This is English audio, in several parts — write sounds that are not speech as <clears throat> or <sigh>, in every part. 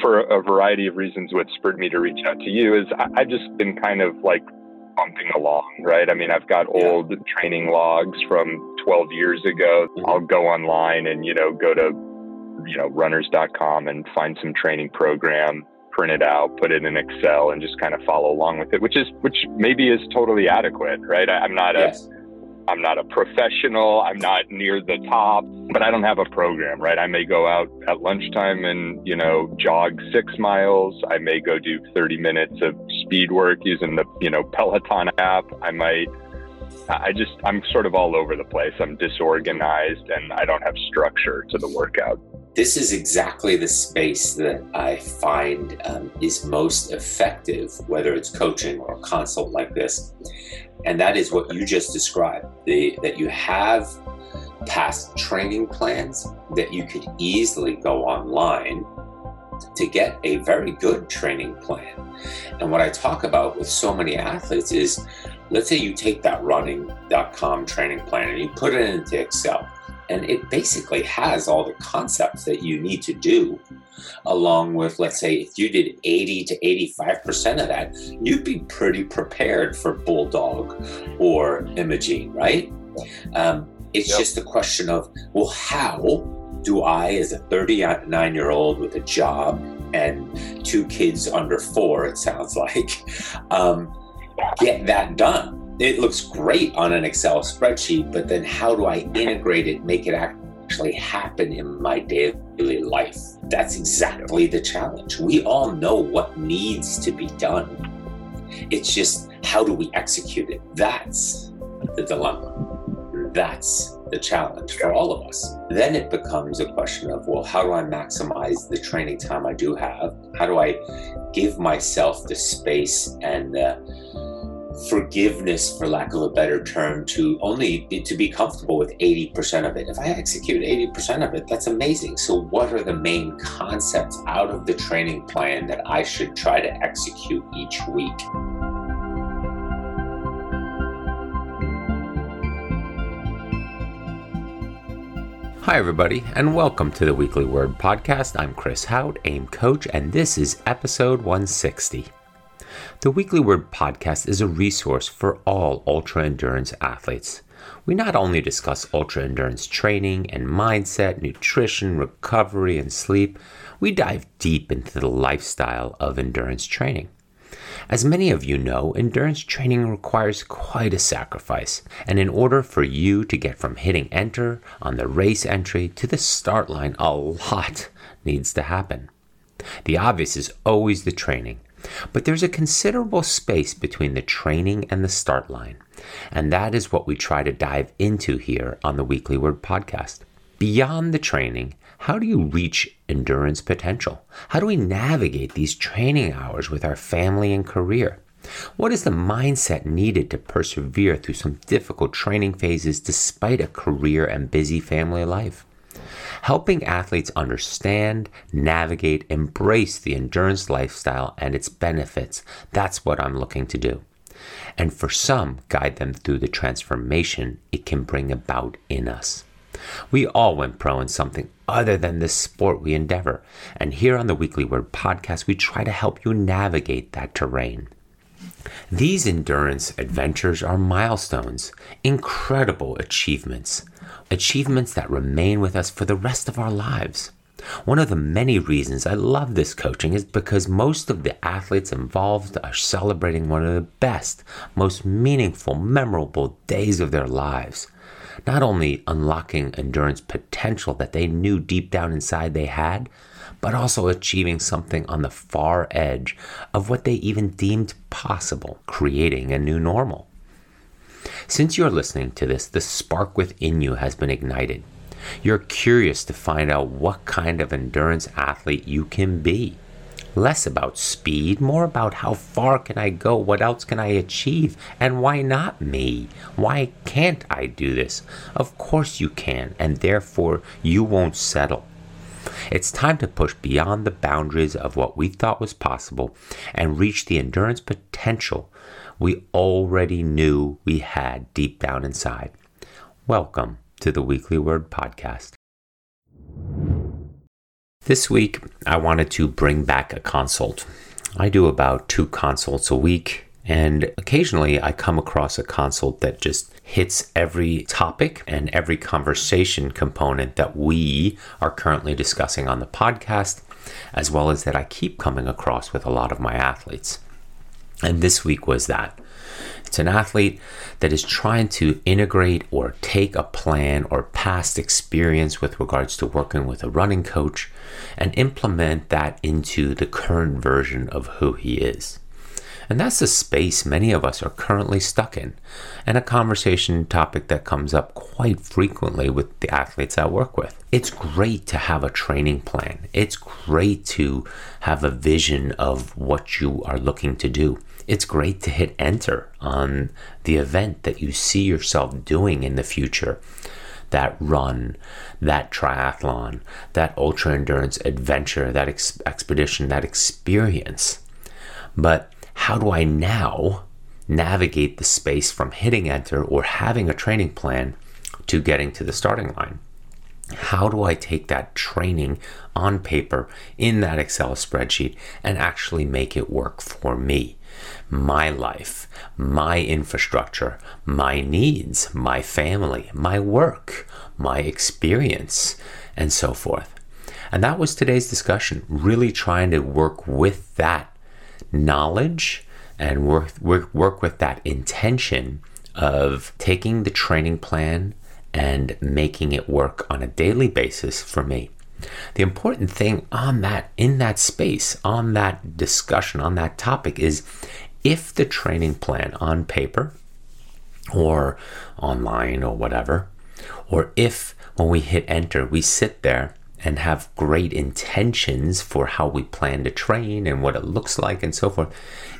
for a variety of reasons, what spurred me to reach out to you is I, I've just been kind of like bumping along, right? I mean, I've got old yeah. training logs from 12 years ago. Mm-hmm. I'll go online and, you know, go to, you know, runners.com and find some training program, print it out, put it in Excel and just kind of follow along with it, which is, which maybe is totally adequate, right? I, am not yes. a, I'm not a professional. I'm not near the top, but I don't have a program, right? I may go out at lunchtime and, you know, jog six miles. I may go do 30 minutes of speed work using the, you know, Peloton app. I might, I just, I'm sort of all over the place. I'm disorganized and I don't have structure to the workout. This is exactly the space that I find um, is most effective, whether it's coaching or a consult like this and that is what you just described the, that you have past training plans that you could easily go online to get a very good training plan. And what I talk about with so many athletes is let's say you take that running.com training plan and you put it into Excel and it basically has all the concepts that you need to do along with let's say if you did 80 to 85% of that you'd be pretty prepared for bulldog or Imogene right? Um, it's yep. just a question of well how do i as a 39 year old with a job and two kids under four it sounds <laughs> like um, get that done it looks great on an Excel spreadsheet, but then how do I integrate it, make it actually happen in my daily life? That's exactly the challenge. We all know what needs to be done. It's just how do we execute it? That's the dilemma. That's the challenge for all of us. Then it becomes a question of, well, how do I maximize the training time I do have? How do I give myself the space and the forgiveness for lack of a better term to only be, to be comfortable with 80% of it if i execute 80% of it that's amazing so what are the main concepts out of the training plan that i should try to execute each week Hi, everybody, and welcome to the Weekly Word Podcast. I'm Chris Hauth, AIM Coach, and this is episode 160. The Weekly Word podcast is a resource for all ultra endurance athletes. We not only discuss ultra endurance training and mindset, nutrition, recovery, and sleep, we dive deep into the lifestyle of endurance training. As many of you know, endurance training requires quite a sacrifice, and in order for you to get from hitting enter on the race entry to the start line, a lot <laughs> needs to happen. The obvious is always the training, but there's a considerable space between the training and the start line. And that is what we try to dive into here on the Weekly Word podcast. Beyond the training, how do you reach endurance potential? How do we navigate these training hours with our family and career? What is the mindset needed to persevere through some difficult training phases despite a career and busy family life? Helping athletes understand, navigate, embrace the endurance lifestyle and its benefits. That's what I'm looking to do. And for some, guide them through the transformation it can bring about in us. We all went pro in something other than the sport we endeavor, and here on the Weekly Word podcast, we try to help you navigate that terrain. These endurance adventures are milestones, incredible achievements achievements that remain with us for the rest of our lives. One of the many reasons I love this coaching is because most of the athletes involved are celebrating one of the best, most meaningful, memorable days of their lives. Not only unlocking endurance potential that they knew deep down inside they had, but also achieving something on the far edge of what they even deemed possible, creating a new normal. Since you're listening to this, the spark within you has been ignited. You're curious to find out what kind of endurance athlete you can be. Less about speed, more about how far can I go, what else can I achieve, and why not me? Why can't I do this? Of course you can, and therefore you won't settle. It's time to push beyond the boundaries of what we thought was possible and reach the endurance potential we already knew we had deep down inside. Welcome to the Weekly Word Podcast. This week, I wanted to bring back a consult. I do about two consults a week, and occasionally I come across a consult that just hits every topic and every conversation component that we are currently discussing on the podcast, as well as that I keep coming across with a lot of my athletes. And this week was that. It's an athlete that is trying to integrate or take a plan or past experience with regards to working with a running coach and implement that into the current version of who he is. And that's the space many of us are currently stuck in, and a conversation topic that comes up quite frequently with the athletes I work with. It's great to have a training plan, it's great to have a vision of what you are looking to do it's great to hit enter on the event that you see yourself doing in the future. That run, that triathlon, that ultra endurance adventure, that ex- expedition, that experience. But how do I now navigate the space from hitting enter or having a training plan to getting to the starting line? How do I take that training on paper in that Excel spreadsheet and actually make it work for me? My life, my infrastructure, my needs, my family, my work, my experience, and so forth. And that was today's discussion, really trying to work with that knowledge and work, work, work with that intention of taking the training plan and making it work on a daily basis for me. The important thing on that, in that space, on that discussion, on that topic is if the training plan on paper or online or whatever, or if when we hit enter, we sit there and have great intentions for how we plan to train and what it looks like and so forth.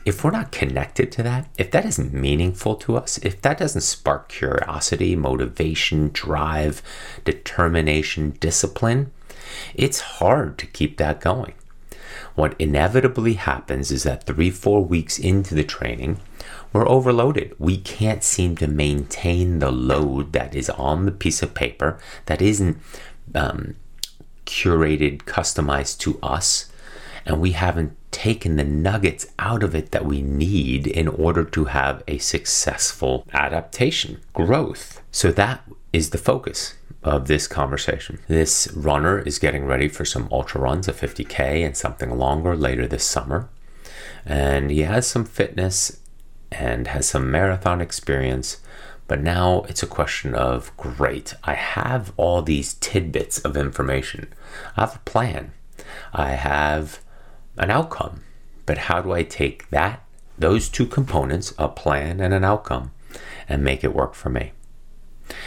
If we're not connected to that, if that isn't meaningful to us, if that doesn't spark curiosity, motivation, drive, determination, discipline, it's hard to keep that going. What inevitably happens is that three, four weeks into the training, we're overloaded. We can't seem to maintain the load that is on the piece of paper that isn't um, curated, customized to us, and we haven't taken the nuggets out of it that we need in order to have a successful adaptation, growth. So that is the focus of this conversation. This runner is getting ready for some ultra runs, a 50K and something longer later this summer. And he has some fitness and has some marathon experience. But now it's a question of great, I have all these tidbits of information. I have a plan, I have an outcome. But how do I take that, those two components, a plan and an outcome, and make it work for me?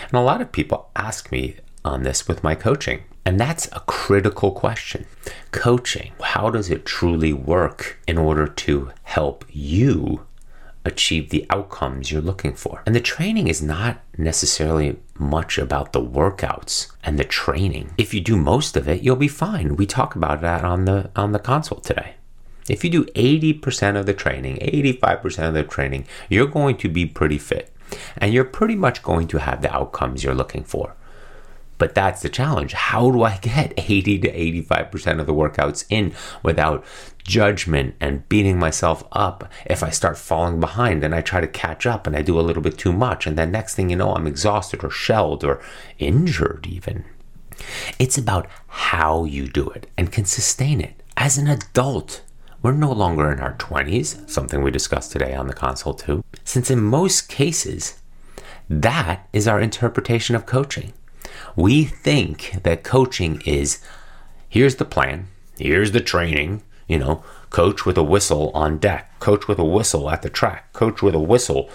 And a lot of people ask me on this with my coaching. And that's a critical question. Coaching, how does it truly work in order to help you achieve the outcomes you're looking for? And the training is not necessarily much about the workouts and the training. If you do most of it, you'll be fine. We talk about that on the on the consult today. If you do 80% of the training, 85% of the training, you're going to be pretty fit and you're pretty much going to have the outcomes you're looking for. But that's the challenge. How do I get <laughs> 80 to 85% of the workouts in without judgment and beating myself up if I start falling behind and I try to catch up and I do a little bit too much and then next thing you know I'm exhausted or shelled or injured even. It's about how you do it and can sustain it. As an adult, we're no longer in our 20s, something we discussed today on the console too, since in most cases, that is our interpretation of coaching. We think that coaching is here's the plan, here's the training, you know, coach with a whistle on deck, coach with a whistle at the track, coach with a whistle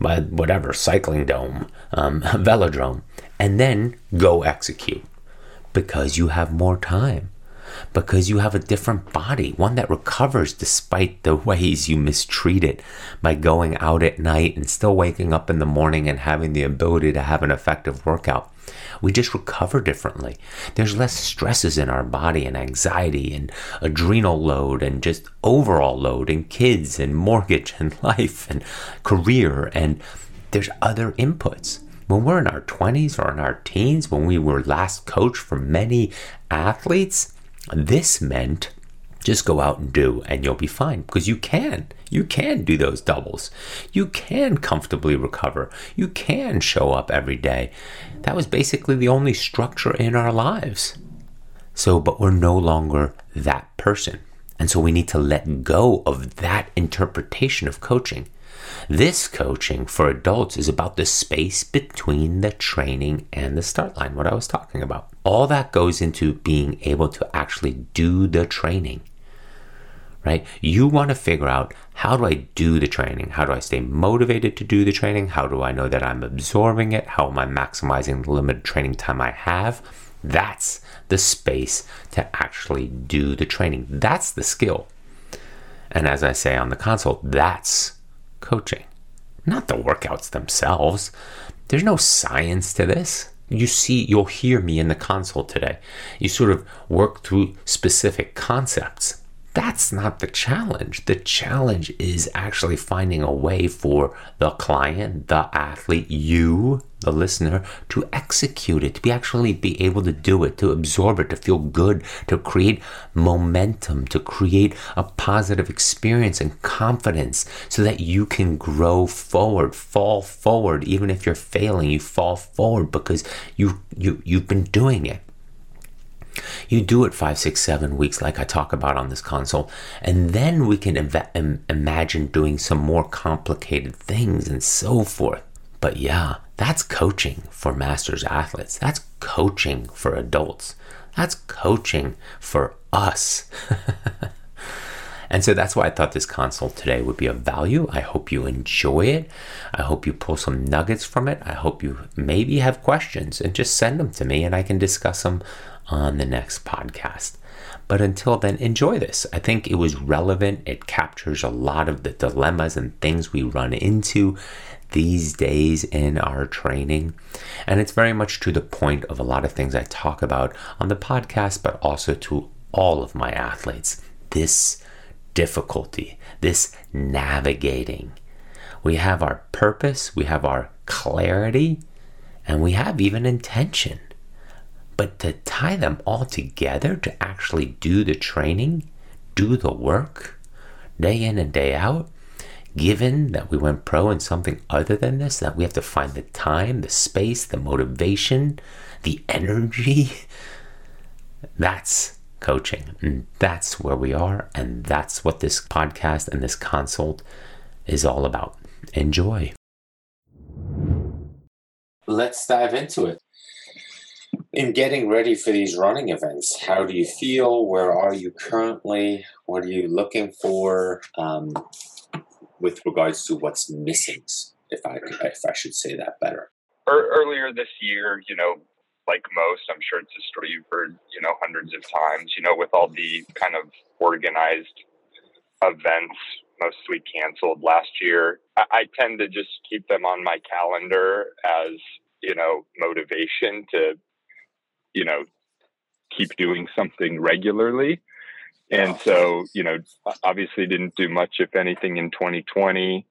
by whatever, cycling dome, um, <laughs> velodrome, and then go execute because you have more time because you have a different body, one that recovers despite the <laughs> ways you mistreat it by going out at night and still waking up in the morning and having the ability to have an effective workout. We just recover differently. There's less stresses in our body and anxiety and adrenal load and just overall load and kids and <laughs> mortgage and life and career and there's other inputs when we're in our 20s or in our teens, when we were last coached for many athletes, This meant just go out and do and you'll be fine because you can. You can do those doubles. You can comfortably recover. You can show up every day. That was basically the only structure in our lives. So, but we're no longer that person. And so we need to let go of that interpretation of coaching. This coaching for adults is about the space between the training and the start line, what I was talking about. All that goes into being able to actually do the training right? You want to figure out how do I do the training? How do I stay motivated to do the training? How do I know that I'm absorbing it? How am I maximizing the limited training time I have? That's the space to actually do the training. That's the skill. And as I say on the console, that's coaching, not the workouts themselves. There's no science to this. You see, you'll hear me in the console today. You sort of work through specific concepts that's not the challenge. The challenge is actually finding a way for the client, the athlete, you, the listener, to execute it, to be actually be able to do it, to absorb it, to feel good, to create momentum, to create a positive experience and confidence so that you can grow forward, fall forward. Even if you're failing, you fall forward because you, you, you've been doing it. You do it five, six, seven weeks, like I talk about on this console, and then we can Im- Im- imagine doing some more complicated things and so forth. But yeah, that's coaching for masters athletes. That's coaching for adults. That's coaching for us. <laughs> And so that's why I thought this consult today would be of value. I hope you enjoy it. I hope you pull some nuggets from it. I hope you maybe have questions and just send them to me and I can discuss them on the next podcast. But until then, enjoy this. I think it was relevant. It captures a lot of the dilemmas and things we run into these days in our training. And it's very much to the point of a lot of things I talk about on the podcast, but also to all of my athletes. This difficulty, this navigating. We have our purpose, we have our clarity, and we have even intention. But to tie them all together to actually do the training, do the work, day in and day out, given that we went pro in something other than this, that we have to find the time, the space, the motivation, the energy, <laughs> that's coaching. And that's where we are. And that's what this podcast and this consult is all about. Enjoy. Let's dive into it in getting ready for these running events, how do you feel? Where are you currently? What are you looking for um, with regards to what's missing? If I if I should say that better. Er, earlier this year, you know, like most, I'm sure it's a story you've heard, you know, hundreds of times. You know, with all the kind of organized events mostly canceled last year, I, I tend to just keep them on my calendar as you know motivation to you know, keep doing something regularly. And so, you know, obviously didn't do much, if anything, in 2020.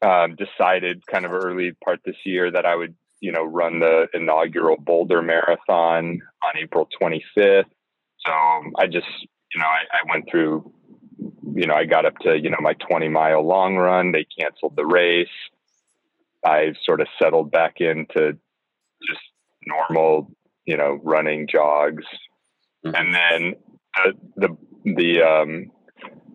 Um, decided kind of early part this year that I would, you know, run the inaugural Boulder Marathon on April 25th. So I just, you know, I, I went through, you know, I got up to, you know, my 20 mile long run. They canceled the race. I sort of settled back into just normal you know, running jogs, mm-hmm. and then the the the um,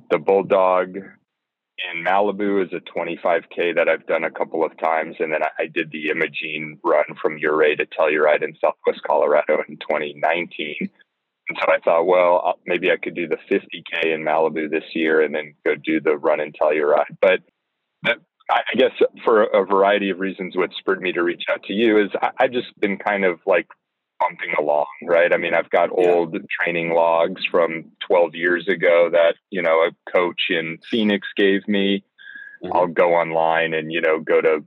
the bulldog in Malibu is a 25k that I've done a couple of times, and then I, I did the Imogene run from Ouray to Telluride in Southwest Colorado in 2019. And so I thought, well, maybe I could do the 50k in Malibu this year, and then go do the run in Telluride. But I guess for a variety of reasons, what spurred me to reach out to you is I, I've just been kind of like bumping along, right? I mean, I've got old training logs from 12 years ago that, you know, a coach in Phoenix gave me. Mm-hmm. I'll go online and, you know, go to,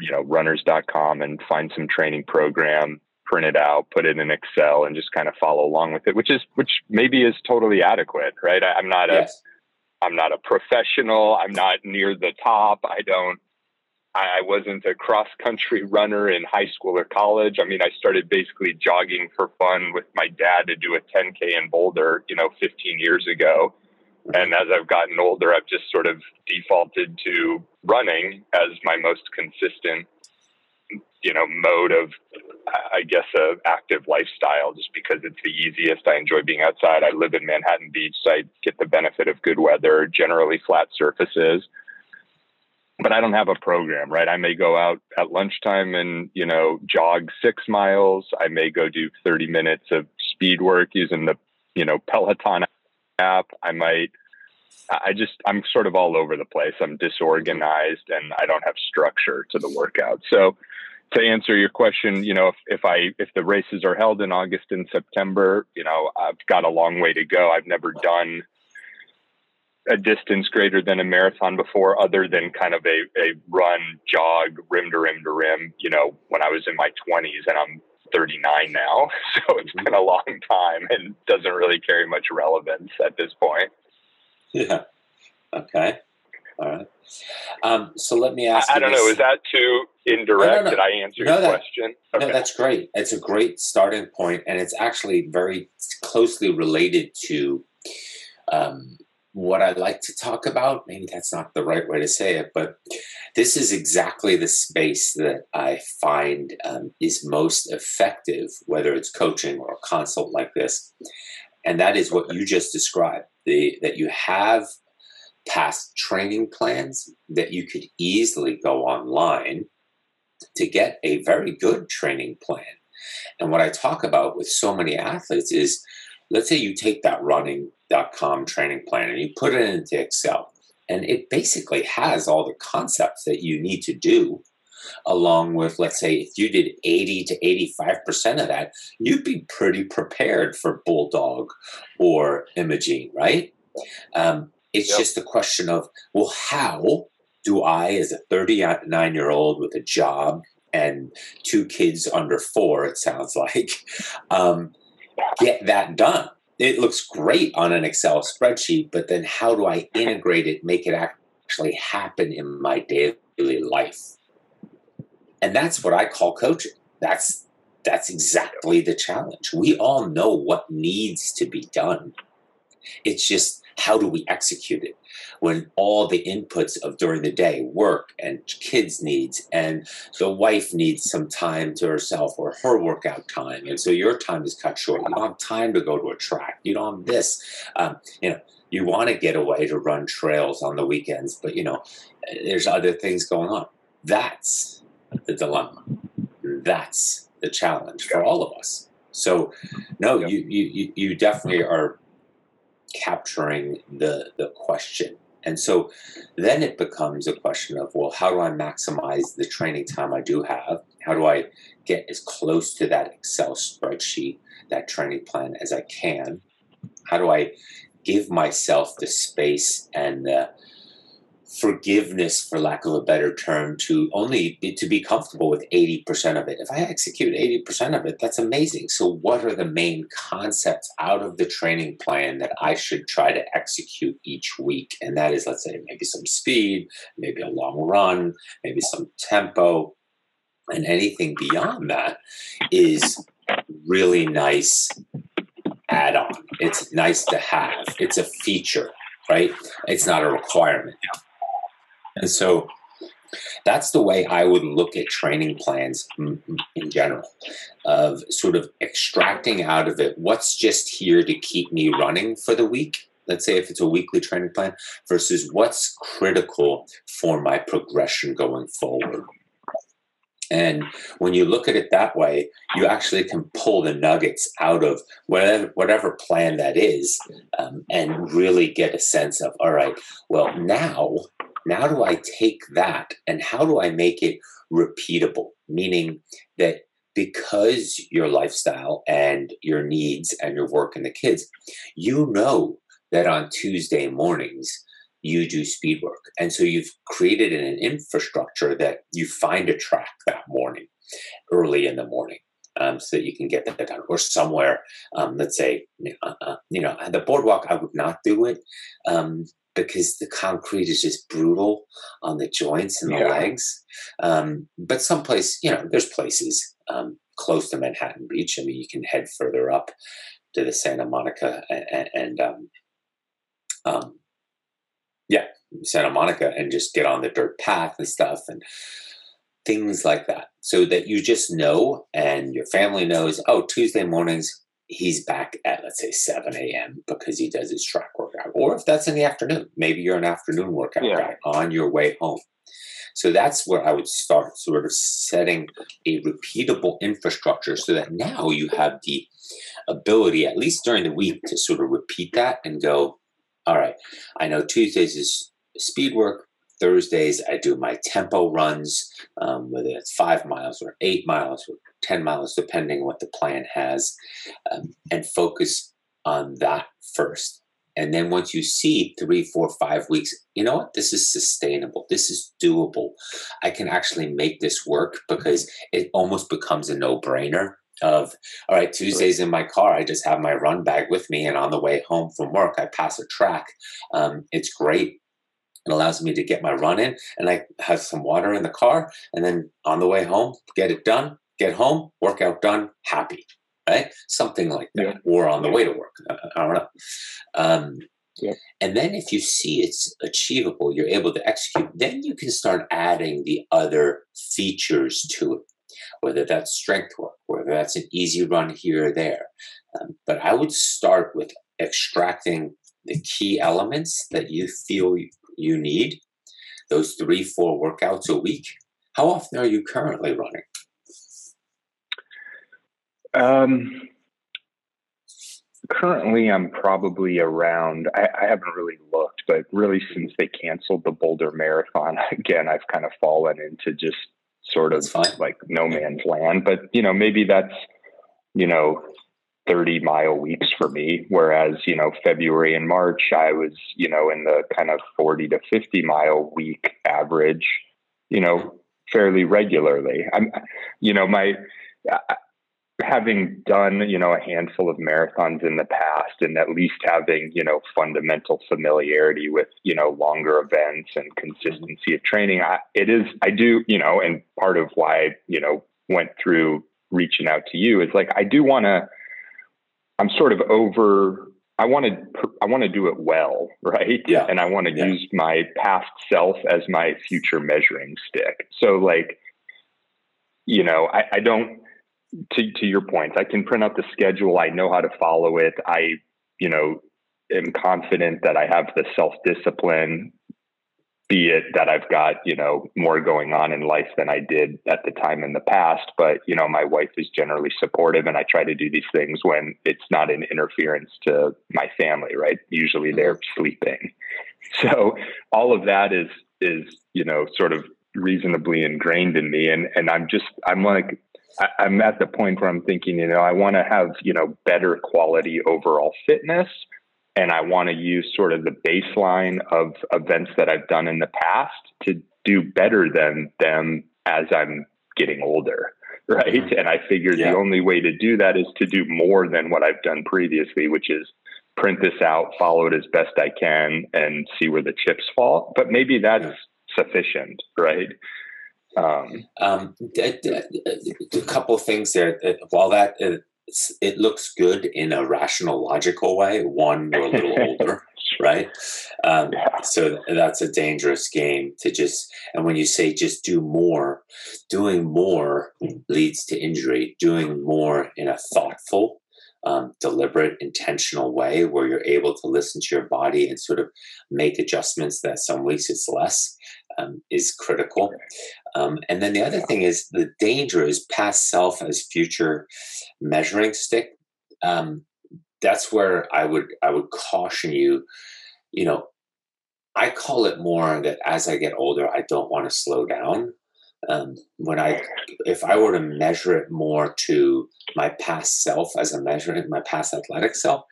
you know, runners.com and find some training program, print it out, put it in Excel and just kind of follow along with it, which is, which maybe is totally adequate, right? I, am not yes. a, I'm not a professional. I'm not near the top. I don't, I wasn't a cross country <laughs> runner in high school or college. I mean, I started basically jogging for fun with my dad to do a 10K in Boulder, you know, 15 years ago. And as I've gotten older, I've just sort of defaulted to running as my most consistent, you know, mode of, I guess, a active lifestyle. Just because it's the easiest. I enjoy being outside. I live in Manhattan Beach, so I get the benefit of good weather, generally flat surfaces. But I don't have a program, right? I may go out at lunchtime and you know jog six miles. I may go do thirty minutes of speed work using the you know Peloton app. I might, I just, I'm sort of all over the place. I'm disorganized and I don't have structure to the workout. So, to answer your question, you know, if, if I if the races are held in August and September, you know, I've got a long way to go. I've never done a distance greater than a marathon before, other than kind of a, a run, jog, rim to rim to rim, you know, when I was in my 20s and I'm 39 now. <laughs> So it's been a long time and doesn't really carry much relevance at this point. Yeah. Okay. All right. Um, so let me ask. I, I don't this. know. Is that too indirect? No, no, no. Did I answer your that- question? No, that's great. It's a great starting point, and it's actually very closely related to um, what I like to talk about. Maybe that's not the right way to say it, but this is exactly the space that I find um, is most effective, whether it's coaching or a consult like this. And that is what you just described the, that you have past training plans that you could easily go online to get a very good training plan. And what I talk about with so many athletes is let's say you take that running.com training plan and you put it into Excel, and it basically has all the concepts that you need to do. Along with, let's say, if you did 80 to 85% of that, you'd be pretty prepared for Bulldog or Imogene, right? Um, it's Yep. just a question of, well, how do I, as a 39 year old with a job and two kids under four, it sounds <laughs> like, um, get that done? It looks great on an Excel spreadsheet, but then how do I integrate it, make it actually happen in my daily life? And that's what I call coaching. That's that's exactly the challenge. We all know what needs to be done. It's just how do we execute it when all the inputs of during the day, work and kids needs, and the wife needs some time to herself or her workout time, and so your time is cut short. You don't have time to go to a track. You don't have this. Um, you know, you want to get away to run trails on the weekends, but you know, there's other things going on. That's the dilemma. That's the challenge for all of us. So, no, you you you definitely are capturing the the question. And so then it becomes a question of well, how do I maximize the training time I do have? How do I get as close to that Excel spreadsheet, that training plan as I can? How do I give myself the space and the forgiveness, for lack of a better term, to only be, to be comfortable with 80% of it. If I execute 80% of it, that's amazing. So what are the main concepts out of the training plan that I should try to execute each week? And that is, let's say, maybe some speed, maybe a long run, maybe some tempo, and anything beyond that is really nice add on. It's nice to have. It's a feature, right? It's not a requirement. And so that's the way I would look at training plans in general, of sort of extracting out of it what's just here to keep me running for the week. Let's say if it's a weekly training plan versus what's critical for my progression going forward. And when you look at it that way, you actually can pull the nuggets out of whatever whatever plan that is, um, and really get a sense of all right. Well, now now do I take that and how do I make it repeatable? Meaning that because your lifestyle and your needs and your work and the kids, you know that on Tuesday mornings you do speed work. And so you've created an infrastructure that you find a track that morning, early in the morning. Um, so that you can get that done, or somewhere, um, let's say, uh, uh, you know, the boardwalk. I would not do it um, because the concrete is just brutal on the joints and the yeah. legs. Um, but someplace, you know, there's places um, close to Manhattan Beach. I mean, you can head further up to the Santa Monica and, and um, um, yeah, Santa Monica and just get on the dirt path and stuff and things like that. So that you just know and your family knows, oh, Tuesday mornings, he's back at let's say 7 a.m. because he does his track workout. Or if that's in the afternoon, maybe you're an afternoon workout yeah. guy on your way home. So that's where I would start, sort of setting a repeatable infrastructure so that now you have the ability, at least during the week, to sort of repeat that and go, all right, I know Tuesdays is speed work. Thursdays, I do my tempo runs, um, whether it's five miles or eight miles or 10 miles, depending on what the plan has, um, and focus on that first. And then once you see three, four, five weeks, you know what? This is sustainable. This is doable. I can actually make this work because it almost becomes a no brainer of all right tuesdays in my car i just have my run bag with me and on the way home from work i pass a track um, it's great it allows me to get my run in and i have some water in the car and then on the way home get it done get home workout done happy right something like that yeah. or on the way to work i, don't know um, yeah. And then if you see it's achievable, you're able to execute, then you can start adding the other features to it whether that's strength work, whether that's an easy run here or there. Um, but I would start with extracting the key elements that you feel you need, those three, four workouts a week. How often are you currently running? Um, currently, I'm probably around, I, I, haven't really looked, but really since they canceled the Boulder Marathon, <laughs> again, I've kind of fallen into just sort of like no man's land. But you know, maybe that's you know 30 mile weeks for me. Whereas, you know, February and March, I was, you know, in the kind of 40 to 50 mile week average, you know, fairly regularly. I'm, you know, my, having done you know a handful of marathons in the past and at least having you know fundamental familiarity with you know longer events and consistency of training I, it is i do you know and part of why I, you know went through reaching out to you is like i do want to i'm sort of over i want to i want to do it well <laughs> right? Yeah. And i want to yeah. use my past self as my future measuring stick. So like you know i, I don't to to your point, I can print out the schedule. I know how to follow it. I, you know, am confident that I have the self discipline. Be it that I've got you know more going on in life than I did at the time in the past, but you know my wife is generally supportive, and I try to do these things when it's not an interference to my family. Right? Usually they're mm-hmm. sleeping, so all of that is is you know sort of reasonably ingrained in me, and and I'm just I'm like I, am at the point where I'm thinking, you know, I want to have, you know, better quality overall fitness. And I want to use sort of the baseline of events that I've done in the past to do better than them as I'm getting older. <laughs> Right. Mm-hmm. And I figured yeah. the only way to do that is to do more than what I've done previously, which is print this out, follow it as best I can, and see where the chips fall. But maybe that's sufficient, right? Um, um, a, couple of things there. While that uh, it looks good in a rational, logical way, one you're a little <laughs> older, right? Um, yeah. So that's a dangerous game to just. And when you say just do more, doing more leads to injury. Doing more in a thoughtful, um, deliberate, intentional way where you're able to listen to your body and sort of make adjustments that some weeks it's less um, is critical. Um, and then the other thing is the danger is past self as future measuring stick. Um, that's where I would I would caution you. You know, I call it more that as I get older, I don't want to slow down um, when I, if I were to measure it more to my past self as a measuring my past athletic self,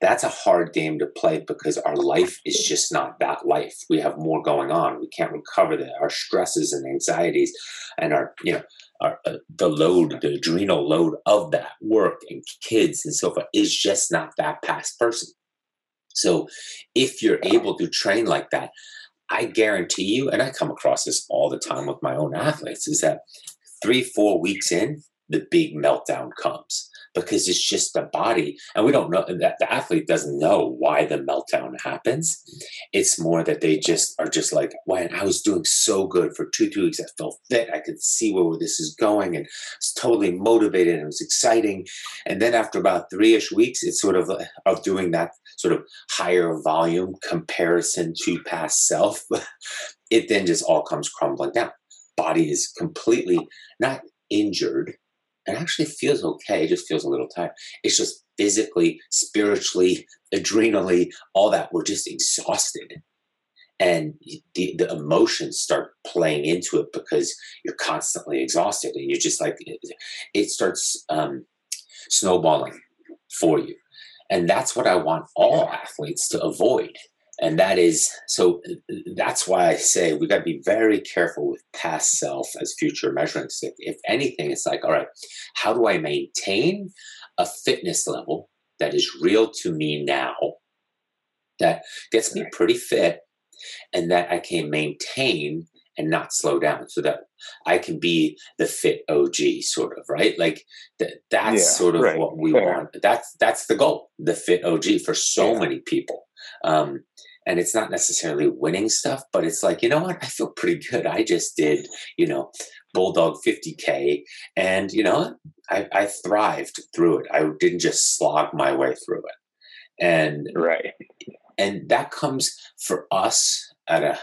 that's a hard game to play because our life is just not that life. We have more going on. We can't recover that. Our stresses and anxieties, and our you know our, uh, the load, the adrenal load of that work and kids and so forth is just not that past person. So if you're able to train like that, I guarantee you, and I come across this all the time with my own athletes, is that three, four weeks in, the big meltdown comes because it's just the body. And we don't know that the athlete doesn't know why the meltdown happens. It's more that they just are just like when i was doing so good for two three weeks i felt fit i could see where this is going and it's totally motivated and it was exciting. And then after about three-ish weeks it's sort of uh, of doing that sort of higher volume comparison to past self <laughs> it then just all comes crumbling down body is completely not injured it actually feels okay. It just feels a little tired. It's just physically, spiritually, adrenally, all that. We're just exhausted. And the, the emotions start playing into it because you're constantly exhausted and you're just like, it, it starts um, snowballing for you. And that's what I want all athletes to avoid. And that is so that's why i say we got to be very careful with past self as future measuring stick if anything it's like all right how do i maintain a fitness level that is real to me now that gets me pretty fit and that i can maintain and not slow down? So that I can be the fit OG sort of, right? Like th- that's yeah, sort of right. what we Fair. want. That's that's the goal, the fit OG for so yeah. many people. Um, and it's not necessarily winning stuff, but it's like, you know what? I feel pretty good. I just did, you know, Bulldog 50K, and, you know, I, I thrived through it. I didn't just slog my way through it. And, right. And that comes for us at a,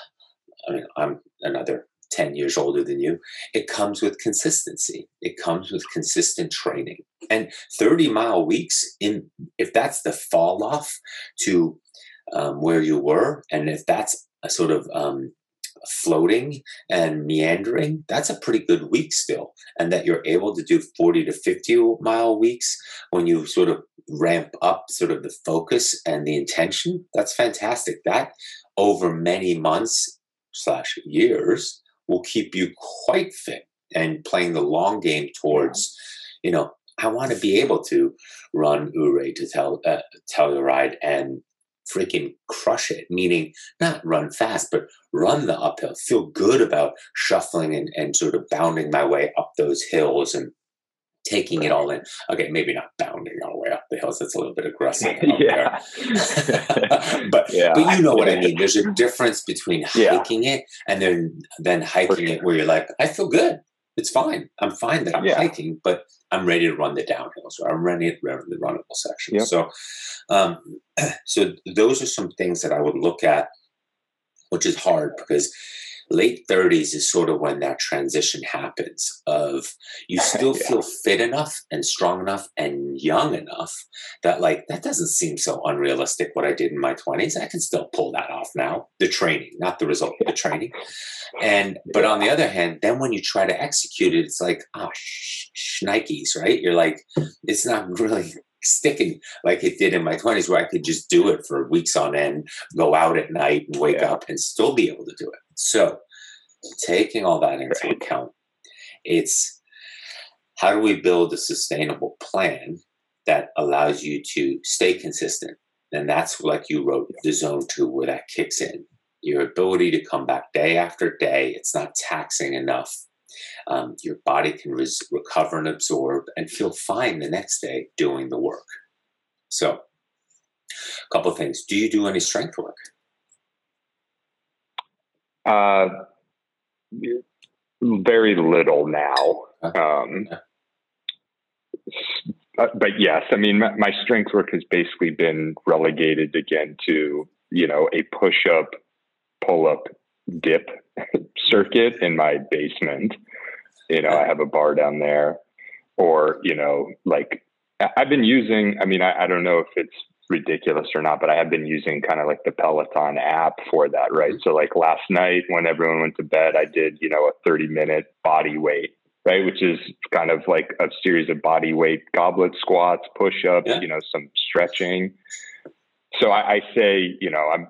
I mean, I'm another 10 years older than you. It comes with consistency. It comes with consistent training. And 30 mile weeks in if that's the fall off to um, where you were. And if that's a sort of um, floating and meandering, that's a pretty good week still. And that you're able to do 40 to 50 mile weeks when you sort of ramp up sort of the focus and the intention, that's fantastic. That over many months slash years will keep you quite fit and playing the long game towards, you know, I want to be able to run Ouray to tell uh, Telluride and freaking crush it, meaning not run fast, but run the uphill, feel good about shuffling and, and sort of bounding my way up those hills and taking it all in. Okay, maybe not bounding all the way up the hills. That's a little bit aggressive. <laughs> yeah. <laughs> but yeah. but you know what I mean. There's a difference between hiking yeah. it and then then hiking sure. it where you're like, I feel good it's fine. I'm fine that I'm yeah. hiking, but I'm ready to run the downhill. So I'm ready to run the runnable section. Yep. So, um, <clears throat> so those are some things that I would look at, which is hard because late 30s is sort of when that transition happens of you <laughs> still yeah. feel fit enough and strong enough and young enough that like that doesn't seem so unrealistic what i did in my 20s i can still pull that off now. The training not the result of the training. And but on the other hand then when you try to execute it it's like oh sh- shnikes right? You're like it's not really sticking like it did in my 20s where I could just do it for weeks on end, go out at night and wake yeah. up and still be able to do it. So, taking all that into right. account, it's how do we build a sustainable plan that allows you to stay consistent? And that's like you wrote the zone two where that kicks in. Your ability to come back day after day, it's not taxing enough um, your body can res- recover and absorb and feel fine the next day doing the work. So, a couple of things. Do you do any strength work? Uh, very little now. Um, uh, but yes, I mean, my, my, strength work has basically been relegated again to, you know, a push up, pull up, dip <laughs> circuit in my basement. You know, I have a bar down there, or you know, like I've been using. I mean, I, I don't know if it's ridiculous or not, but I have been using kind of like the Peloton app for that, right? Mm-hmm. So like last night when everyone went to bed, I did, you know, a 30 minute body weight, right? Which is kind of like a series of body weight goblet squats, push ups, yeah. you know, some stretching. So I, I say, you know, I'm,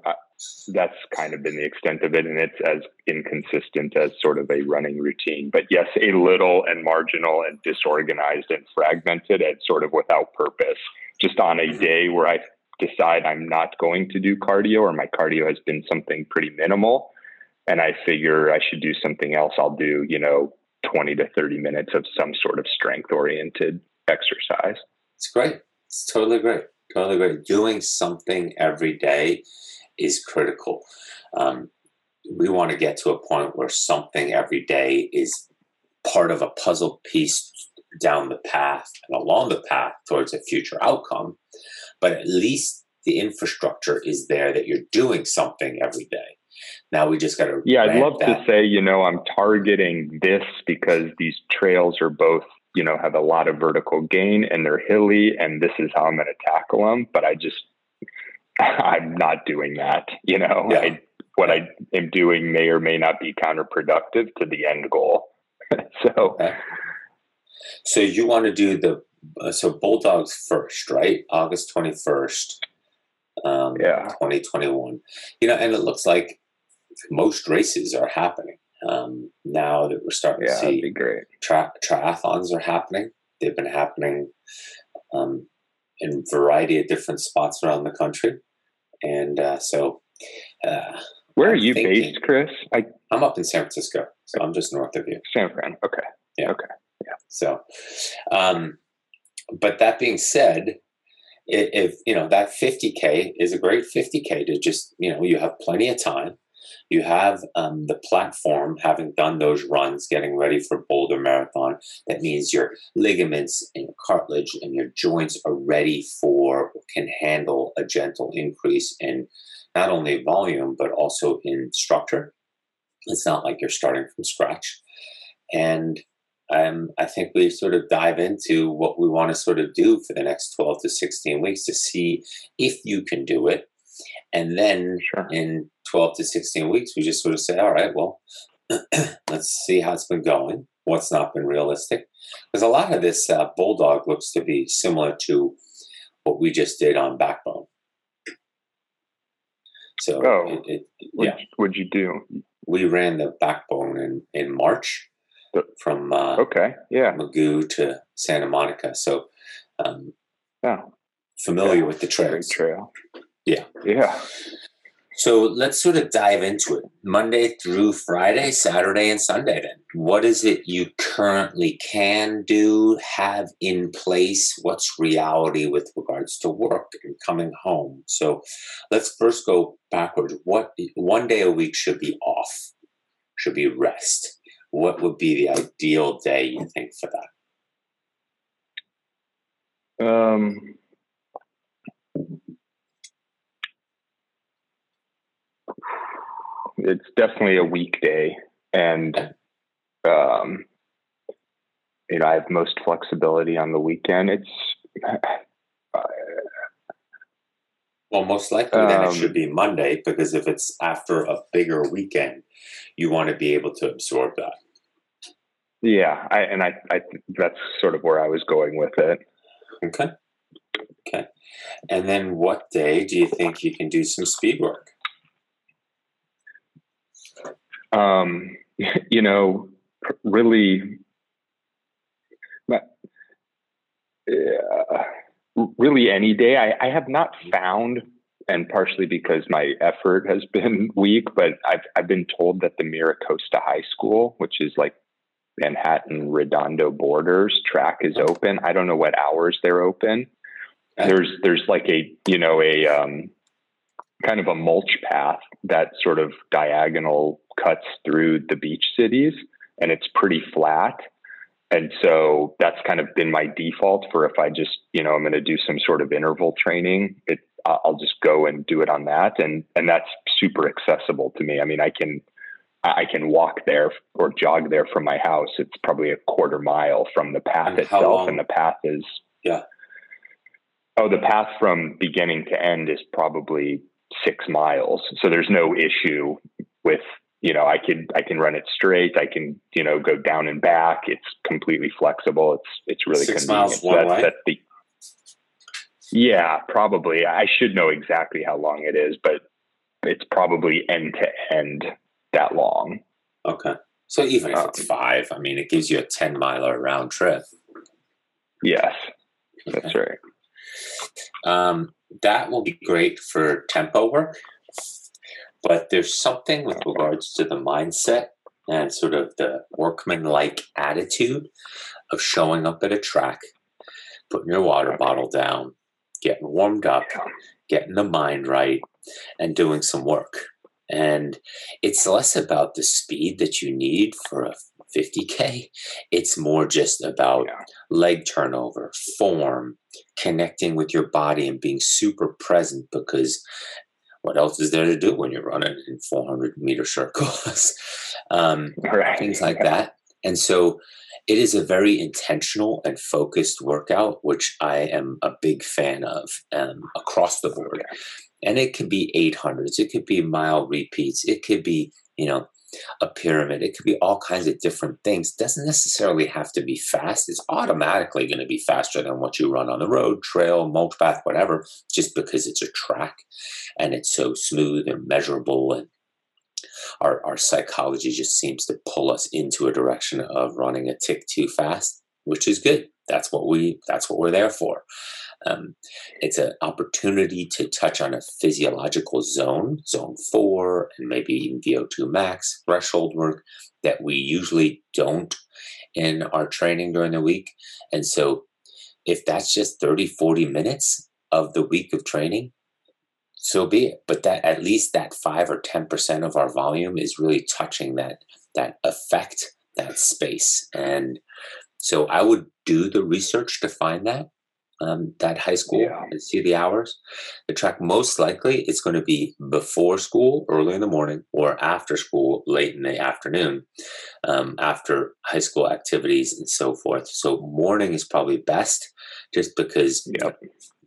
that's kind of been the extent of it. And it's as inconsistent as sort of a running routine. But yes, a little and marginal and disorganized and fragmented and sort of without purpose. Just on a mm-hmm. day where I decide I'm not going to do cardio or my cardio has been something pretty minimal and I figure I should do something else, I'll do, you know, 20 to 30 minutes of some sort of strength oriented exercise. It's great. It's totally great. Totally great. Doing something every day is critical. Um, we want to get to a point where something every day is part of a puzzle piece down the path and along the path towards a future outcome. But at least the infrastructure is there that you're doing something every day. Now we just got to. Yeah, I'd love that. to say, you know, I'm targeting this because these trails are both, you know, have a lot of vertical gain and they're hilly, and this is how I'm going to tackle them. But I just, <laughs> I'm not doing that. You know, yeah. I, what I am doing may or may not be counterproductive to the end goal. <laughs> so, okay. so you want to do the uh, so Bulldogs first, right? August twenty first. Um, yeah, twenty twenty one. You know, and it looks like most races are happening um, now that we're starting yeah, to see. Be great. Tri- triathlons are happening. They've been happening um, in a variety of different spots around the country, and uh, so. Uh, Where I'm are you thinking, based, Chris? I, I'm up in San Francisco, so I'm just north of you. San Fran. Okay. Yeah. Okay. Yeah. So, um, but that being said, if you know that 50k is a great 50k to just you know you have plenty of time you have um, the platform having done those runs, getting ready for Boulder Marathon. That means your ligaments and your cartilage and your joints are ready for, can handle a gentle increase in not only volume, but also in structure. It's not like you're starting from scratch. And um, I think we sort of dive into what we want to sort of do for the next 12 to 16 weeks to see if you can do it and then sure. in 12 to 16 weeks, we just sort of say, all right, well, <clears throat> let's see how it's been going, what's not been realistic. Because a lot of this uh, Bulldog looks to be similar to what we just did on Backbone. So, oh, it, it, yeah. What'd you do? We ran the Backbone in, in March from uh, okay, yeah, Mugu to Santa Monica. So, um, yeah. familiar yeah. with the trails. trail. Yeah. Yeah. So let's sort of dive into it. Monday through Friday, Saturday, and Sunday, then. What is it you currently can do, have in place? What's reality with regards to work and coming home? So let's first go backwards. What one day a week should be off, should be rest. What would be the ideal day you think for that? Um, it's definitely a weekday, and um, you know I have most flexibility on the weekend. It's uh, <sighs> well, most likely um, then it should um, be Monday because if it's after a bigger weekend, you want to be able to absorb that. Yeah, I, and I, I that's sort of where I was going with it. Okay. Okay. And then what day do you think you can do some speed work? Um, <laughs> you know, really, uh, really any day. I, I have not found, and partially because my effort has <laughs> been weak, but I've I've been told that the Mira Costa High School, which is like Manhattan Redondo borders, track is open. I don't know what hours they're open. There's there's like a you know a um, kind of a mulch path that sort of diagonal cuts through the beach cities and it's pretty flat. And so that's kind of been my default for if I just, you know, I'm going to do some sort of interval training, it, I'll just go and do it on that. And, and that's super accessible to me. I mean, I can, I can walk there or jog there from my house. It's probably a quarter mile from the path and itself. And the path is, yeah. Oh, the path from beginning to end is probably six miles. So there's no issue with, you know, I could, I can run it straight. I can, you know, go down and back. It's completely flexible. It's, it's really six convenient. miles one way. That's the, yeah, probably. I should know exactly how long it is, but it's probably end to end that long. Okay. So even if it's um, five, I mean, it gives you a 10 miler round trip. Yes, that's right. Um, that will be great for tempo work. But there's something with regards to the mindset and sort of the workman-like attitude of showing up at a track, putting your water bottle down, getting warmed up, getting the mind right, and doing some work. And it's less about the speed that you need for a 50K. It's more just about yeah. leg turnover, form, connecting with your body, and being super present because what else is there to do when you're running in 400 meter circles? <laughs> um, right. Things like that. And so it is a very intentional and focused workout, which I am a big fan of um, across the board. And it could be 800s, it could be mile repeats, it could be, you know, a pyramid. It could be all kinds of different things. Doesn't necessarily have to be fast. It's automatically going to be faster than what you run on the road, trail, mulch path, whatever, just because it's a track and it's so smooth and measurable and our, our psychology just seems to pull us into a direction of running a tick too fast, which is good. That's what we that's what we're there for. Um, it's an opportunity to touch on a physiological zone, zone four, and maybe even VO2 max threshold work that we usually don't in our training during the week. And so, if that's just 30, 40 minutes of the week of training, so be it. But that at least that five or 10% of our volume is really touching that, that effect, that space. And so I would do the research to find that um, that high school yeah. and see the hours. The track most likely is going to be before school, early in the morning, or after school, late in the afternoon, um, after high school activities and so forth. So morning is probably best, just because yep.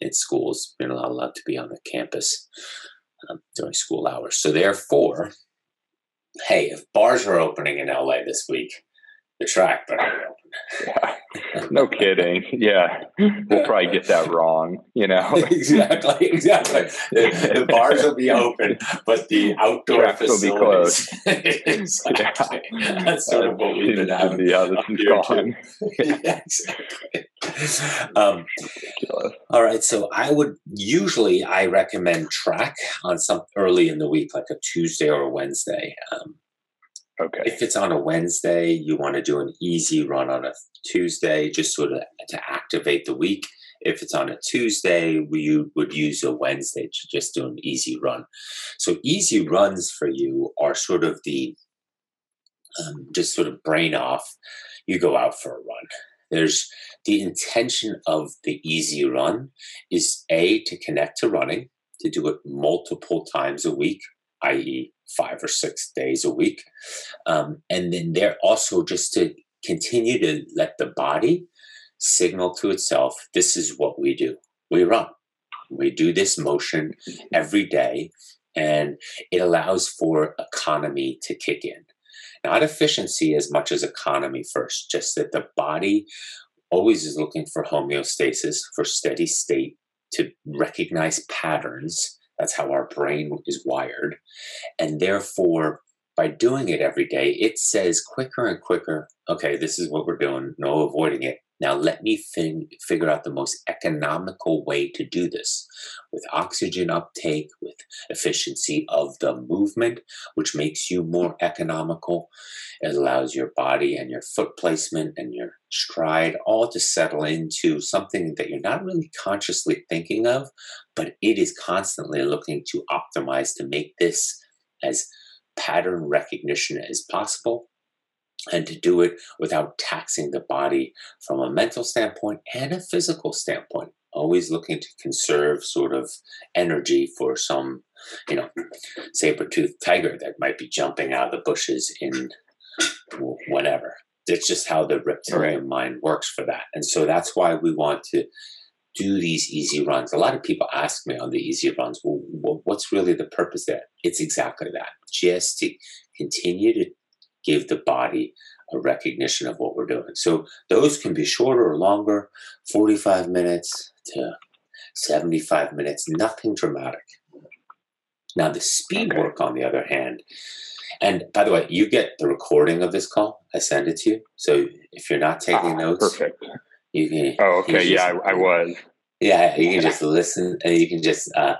in schools you're not allowed to be on the campus um, during school hours. So therefore, hey, if bars are opening in LA this week, the track better be open. Yeah. <laughs> No kidding. Yeah. We'll probably get that wrong, you know. <laughs> exactly, exactly. The, the, bars will be open, but the outdoor Tracks facilities will be closed. <laughs> exactly. Yeah. That's sort of what we've been having. Yeah, this is gone. yeah, exactly. Um, all right, so I would usually I recommend track on some early in the week, like a Tuesday or a Wednesday. Um, Okay. If it's on a Wednesday, you want to do an easy run on a Tuesday, just sort of to activate the week. If it's on a Tuesday, we would use a Wednesday to just do an easy run. So easy runs for you are sort of the um, just sort of brain off. You go out for a run. There's the intention of the easy run is a to connect to running, to do it multiple times a week, i.e., five or six days a week. Um, and then they're also just to continue to let the body signal to itself this is what we do. We run. We do this motion every day, and it allows for economy to kick in. Not efficiency as much as economy first, just that the body always is looking for homeostasis, for steady state, to recognize patterns that's how our brain is wired. And therefore, by doing it every day, it says quicker and quicker, okay, this is what we're doing, no avoiding it. Now, let me fin- figure out the most economical way to do this with oxygen uptake, with efficiency of the movement, which makes you more economical. It allows your body and your foot placement and your stride all to settle into something that you're not really consciously thinking of, but it is constantly looking to optimize to make this as pattern recognition as possible and to do it without taxing the body from a mental standpoint and a physical standpoint. Always looking to conserve sort of energy for some, you know, saber-toothed tiger that might be jumping out of the bushes in whatever. It's just how the reptilian right. mind works for that. And so that's why we want to do these easy runs. A lot of people ask me on the easy runs, well, what's really the purpose there? It's exactly that. Just to continue to give the body a recognition of what we're doing. So those can be shorter or longer, 45 minutes to 75 minutes, nothing dramatic. Now, the speed work, on the other hand, and by the way, you get the recording of this call. I send it to you. So if you're not taking ah, notes, perfect. You can. Oh, okay. Yeah, I, I was. Yeah, you can just listen, and you can just uh,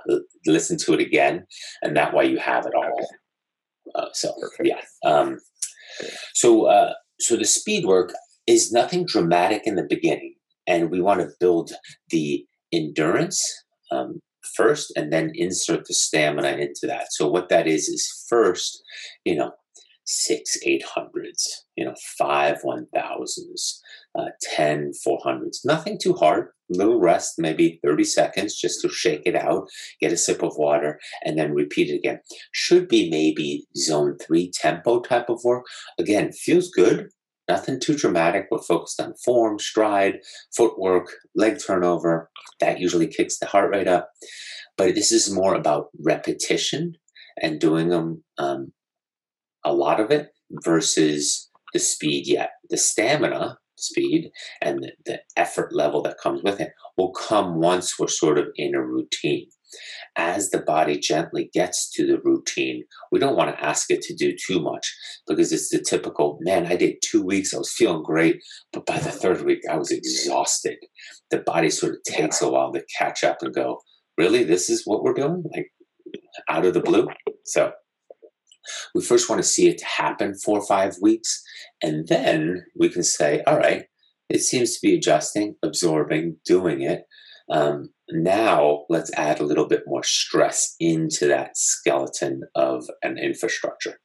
listen to it again, and that way you have it all. Uh, so Perfect. yeah, um, so uh, so the speed work is nothing dramatic in the beginning, and we want to build the endurance um, first, and then insert the stamina into that. So what that is is first, you know, six eight hundreds, you know, five one thousands, uh, 10 400s. Nothing too hard. Little rest, maybe 30 seconds just to shake it out, get a sip of water, and then repeat it again. Should be maybe zone three tempo type of work. Again, feels good. Nothing too dramatic. We're focused on form, stride, footwork, leg turnover. That usually kicks the heart rate up. But this is more about repetition and doing them um, a lot of it versus the speed yet. The stamina speed and the, the effort level that comes with it will come once we're sort of in a routine. As the body gently gets to the routine, we don't want to ask it to do too much because it's the typical man, I did two weeks, I was feeling great, but by the third week, I was exhausted. The body sort of takes a while to catch up and go, Really? This is what we're doing? Like out of the blue? So we first want to see it happen four or five weeks, and then we can say, all right, it seems to be adjusting, absorbing, doing it. Um, now let's add a little bit more stress into that skeleton of an infrastructure.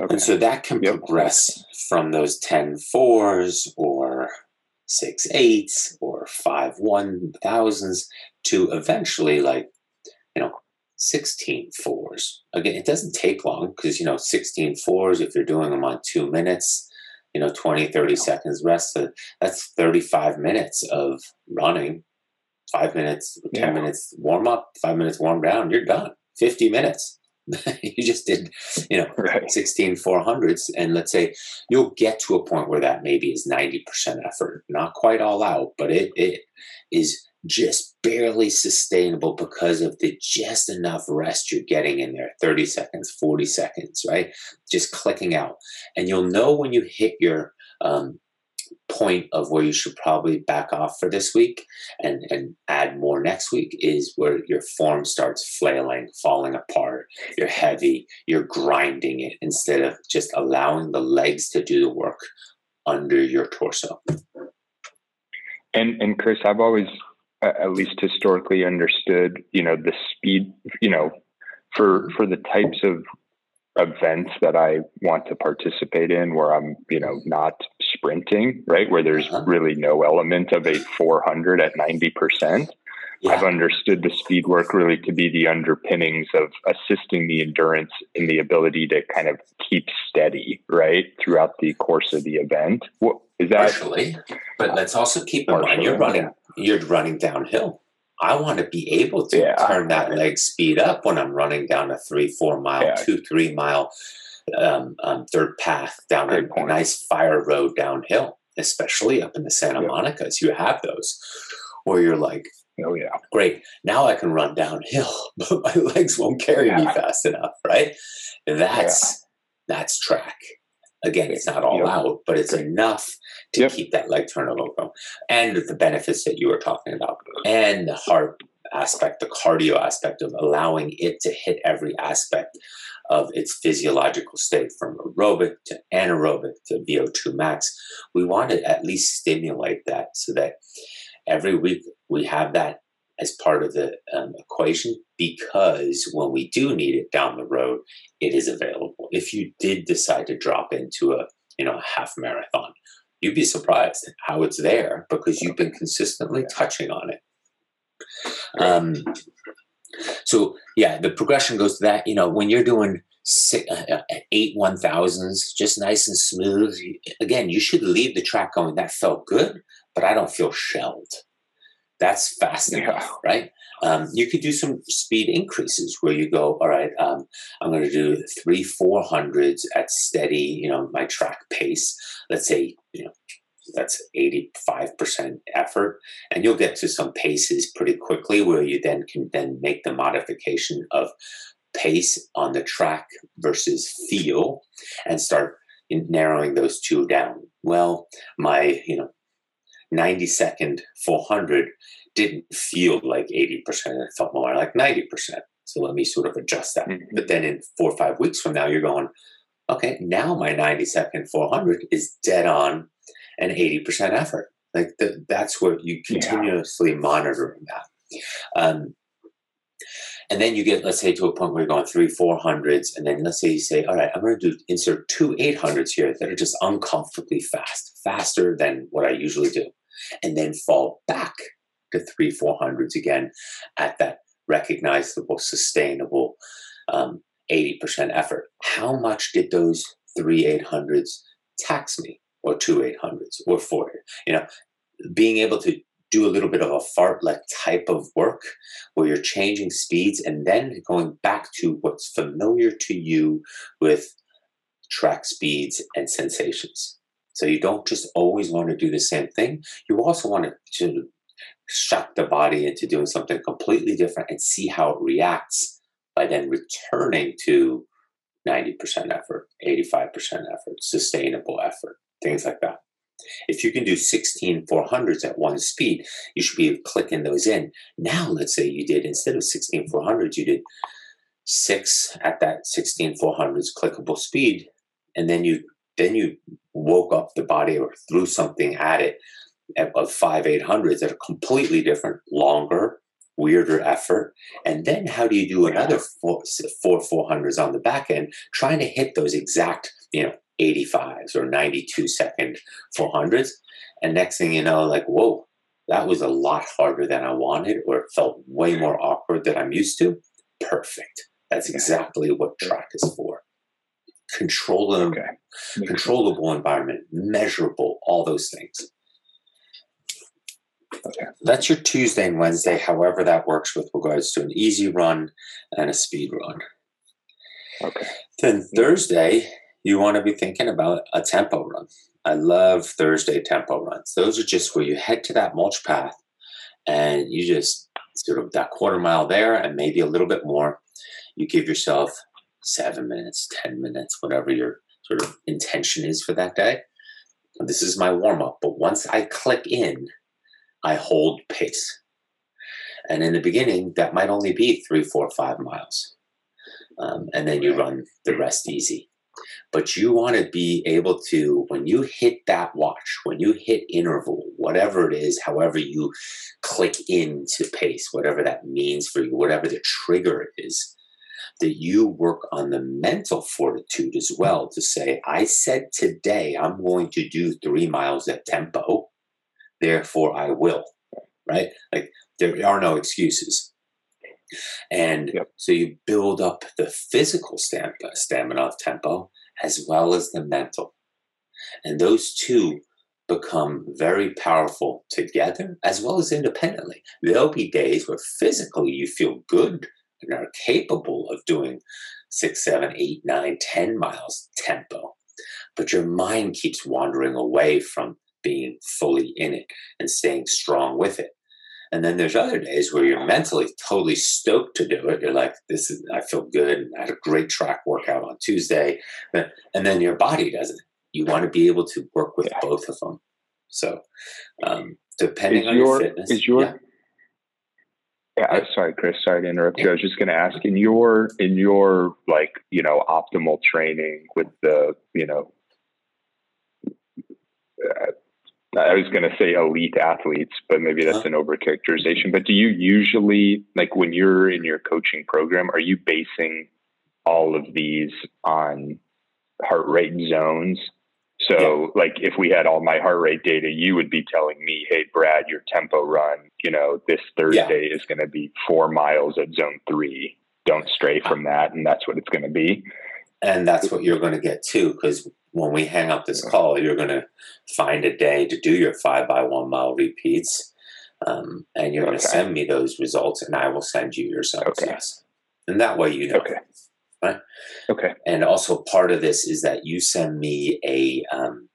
Okay. And so that can yep. progress from those 10 fours or six eights or five one thousands to eventually like, you know, 16 fours. Again, it doesn't take long because, you know, 16 fours, if you're doing them on two minutes, you know, 20, 30 seconds rest, that's 35 minutes of running, five minutes, 10 yeah. minutes warm up, five minutes warm down, you're done. 50 minutes. <laughs> you just did, you know, right. 16 400s. And let's say you'll get to a point where that maybe is 90% effort, not quite all out, but it, it is just barely sustainable because of the just enough rest you're getting in there 30 seconds 40 seconds right just clicking out and you'll know when you hit your um, point of where you should probably back off for this week and, and add more next week is where your form starts flailing, falling apart. You're heavy, you're grinding it instead of just allowing the legs to do the work under your torso. And and Chris, I've always at least historically understood, you know, the speed, you know, for for the types of events that I want to participate in where I'm, you know, not sprinting, right? Where there's uh-huh. really no element of a 400 at 90%. Yeah. I've understood the speed work really to be the underpinnings of assisting the endurance in the ability to kind of keep steady, right, throughout the course of the event. What, is that partially? But let's also keep in mind you're running you're running downhill. I want to be able to yeah, turn that leg speed up when I'm running down a three, four mile, yeah. two, three mile um, um, third path down a point. nice fire road downhill, especially up in the Santa yeah. Monicas. You have those where you're like, oh yeah, great. Now I can run downhill, <laughs> but my legs won't carry me fast enough, right? That's that's track. Again, it's not all yep. out, but it's enough to yep. keep that leg turnover going. And the benefits that you were talking about, and the heart aspect, the cardio aspect of allowing it to hit every aspect of its physiological state from aerobic to anaerobic to VO2 max. We want to at least stimulate that so that every week we have that as part of the um, equation because when we do need it down the road, it is available. If you did decide to drop into a you know a half marathon, you'd be surprised how it's there because you've been consistently touching on it. Um, so yeah, the progression goes to that. You know, when you're doing six, uh, uh, eight one thousands, just nice and smooth. Again, you should leave the track going. That felt good, but I don't feel shelled. That's fascinating, enough, <laughs> right? Um, you could do some speed increases where you go, all right, um, I'm going to do three, four hundreds at steady, you know, my track pace. Let's say, you know, that's 85% effort and you'll get to some paces pretty quickly where you then can then make the modification of pace on the track versus feel and start narrowing those two down well my you know 90 second 400 didn't feel like 80%, it felt more like 90%. So let me sort of adjust that. Mm-hmm. But then in four or five weeks from now, you're going, okay, now my 90 second 400 is dead on an 80% effort. Like the, that's what you continuously yeah. monitoring that. Um, and then you get, let's say, to a point where you're going three, four hundreds, and then let's say you say, all right, I'm going to do insert two eight hundreds here that are just uncomfortably fast, faster than what I usually do, and then fall back to three, four hundreds again at that recognizable, sustainable um, 80% effort. How much did those three 800s tax me, or two 800s, or four? You know, being able to do a little bit of a fartlek type of work where you're changing speeds and then going back to what's familiar to you with track speeds and sensations. So you don't just always want to do the same thing. You also want to shock the body into doing something completely different and see how it reacts by then returning to 90% effort, 85% effort, sustainable effort, things like that. If you can do 16 400s at one speed, you should be clicking those in. Now, let's say you did, instead of 16 400s, you did six at that 16 400s clickable speed, and then you then you woke up the body or threw something at it of five 800s that are completely different, longer, weirder effort. And then how do you do another four, four 400s on the back end, trying to hit those exact, you know, 85s or 92 second 400s. And next thing you know, like, whoa, that was a lot harder than I wanted, or it felt way more awkward than I'm used to. Perfect. That's exactly what track is for. Controllable, okay. controllable environment, measurable, all those things. Okay. That's your Tuesday and Wednesday, however that works with regards to an easy run and a speed run. Okay. Then Thursday, you want to be thinking about a tempo run. I love Thursday tempo runs. Those are just where you head to that mulch path and you just sort of that quarter mile there and maybe a little bit more. You give yourself seven minutes, 10 minutes, whatever your sort of intention is for that day. This is my warm up. But once I click in, I hold pace. And in the beginning, that might only be three, four, five miles. Um, and then you run the rest easy. But you want to be able to, when you hit that watch, when you hit interval, whatever it is, however you click into pace, whatever that means for you, whatever the trigger is, that you work on the mental fortitude as well to say, I said today I'm going to do three miles at tempo, therefore I will, right? Like there are no excuses. And yep. so you build up the physical stamina, stamina of tempo as well as the mental. And those two become very powerful together as well as independently. There'll be days where physically you feel good and are capable of doing six, seven, eight, nine, ten miles tempo. But your mind keeps wandering away from being fully in it and staying strong with it. And then there's other days where you're mentally totally stoked to do it. You're like, this is, I feel good. I had a great track workout on Tuesday. And then your body doesn't. You want to be able to work with both of them. So, um, depending is on your, your fitness. Is your, yeah. Yeah, sorry, Chris. Sorry to interrupt you. I was just going to ask in your in your like you know optimal training with the you know uh, I was going to say elite athletes, but maybe that's an overcharacterization. But do you usually, like when you're in your coaching program, are you basing all of these on heart rate zones? So, yeah. like if we had all my heart rate data, you would be telling me, hey, Brad, your tempo run, you know, this Thursday yeah. is going to be four miles at zone three. Don't stray from that. And that's what it's going to be. And that's what you're going to get too, because when we hang up this call, you're going to find a day to do your five by one mile repeats. Um, and you're okay. going to send me those results, and I will send you your zones. Okay. Yes. And that way you know. Okay. Right? Okay. And also, part of this is that you send me a um,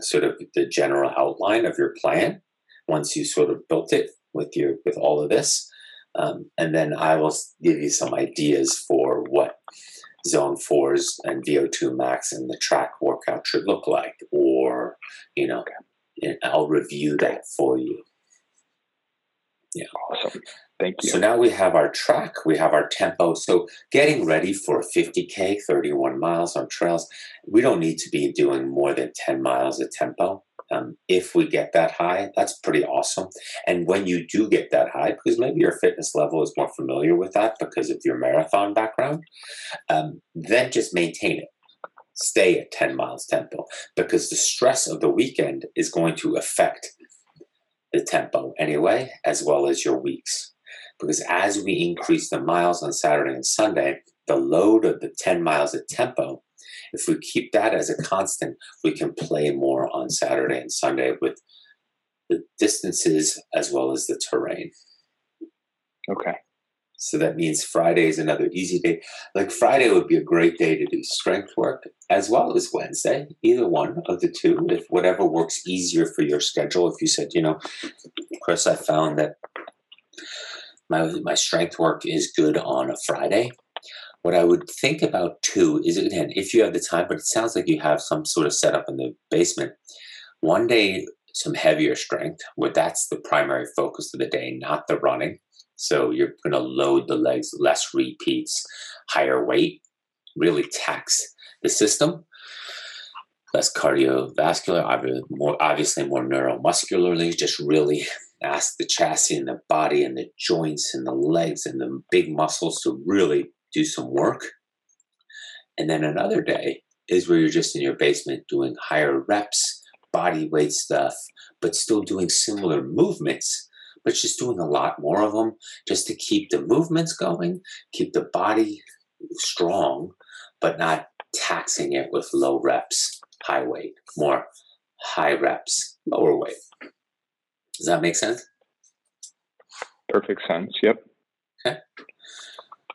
sort of the general outline of your plan once you sort of built it with your with all of this, um, and then I will give you some ideas for what zone fours and VO2 max and the track workout should look like, or, you know, I'll review that for you. Yeah. Awesome. Thank you. So now we have our track, we have our tempo. So getting ready for 50K, 31 miles on trails, we don't need to be doing more than 10 miles a tempo. Um, if we get that high, that's pretty awesome. And when you do get that high, because maybe your fitness level is more familiar with that because of your marathon background, um, then just maintain it. Stay at 10 miles tempo because the stress of the weekend is going to affect the tempo anyway, as well as your weeks. Because as we increase the miles on Saturday and Sunday, the load of the 10 miles at tempo, if we keep that as a constant, we can play more on Saturday and Sunday with the distances as well as the terrain. Okay. So that means Friday is another easy day. Like Friday would be a great day to do strength work as well as Wednesday, either one of the two, if whatever works easier for your schedule. If you said, you know, Chris, I found that my my strength work is good on a Friday. What I would think about too is again, if you have the time, but it sounds like you have some sort of setup in the basement. One day, some heavier strength, where that's the primary focus of the day, not the running so you're going to load the legs, less repeats, higher weight, really tax the system. Less cardiovascular, more obviously more neuromuscularly, just really ask the chassis and the body and the joints and the legs and the big muscles to really do some work. And then another day is where you're just in your basement doing higher reps, body weight stuff, but still doing similar movements but just doing a lot more of them just to keep the movements going, keep the body strong, but not taxing it with low reps, high weight, more high reps, lower weight. Does that make sense? Perfect sense. Yep. Okay.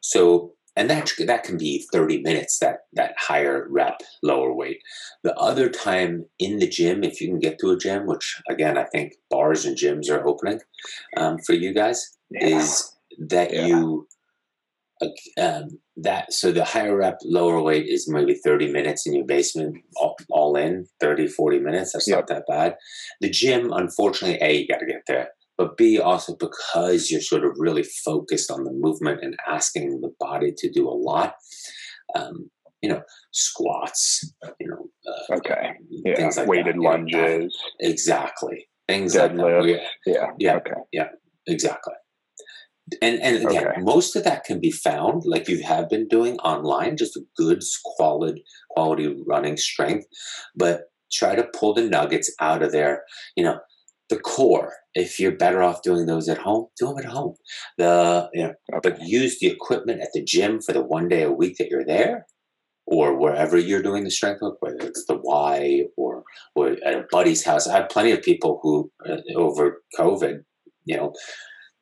So and that that can be 30 minutes that that higher rep lower weight the other time in the gym if you can get to a gym which again i think bars and gyms are opening um, for you guys yeah. is that yeah. you um, that so the higher rep lower weight is maybe 30 minutes in your basement all, all in 30 40 minutes that's yep. not that bad the gym unfortunately a you got to get there but B, also because you're sort of really focused on the movement and asking the body to do a lot. Um, you know, squats, you know, uh, okay, yeah, like weighted that, lunges, know, exactly, things Deadlift. like that. Yeah, yeah, okay, yeah, exactly. And and again, okay. most of that can be found, like you have been doing online, just a good quality quality running strength. But try to pull the nuggets out of there. You know, the core. If you're better off doing those at home, do them at home. The you know, okay. but use the equipment at the gym for the one day a week that you're there, or wherever you're doing the strength work, whether it's the Y or or at a buddy's house. I have plenty of people who uh, over COVID, you know,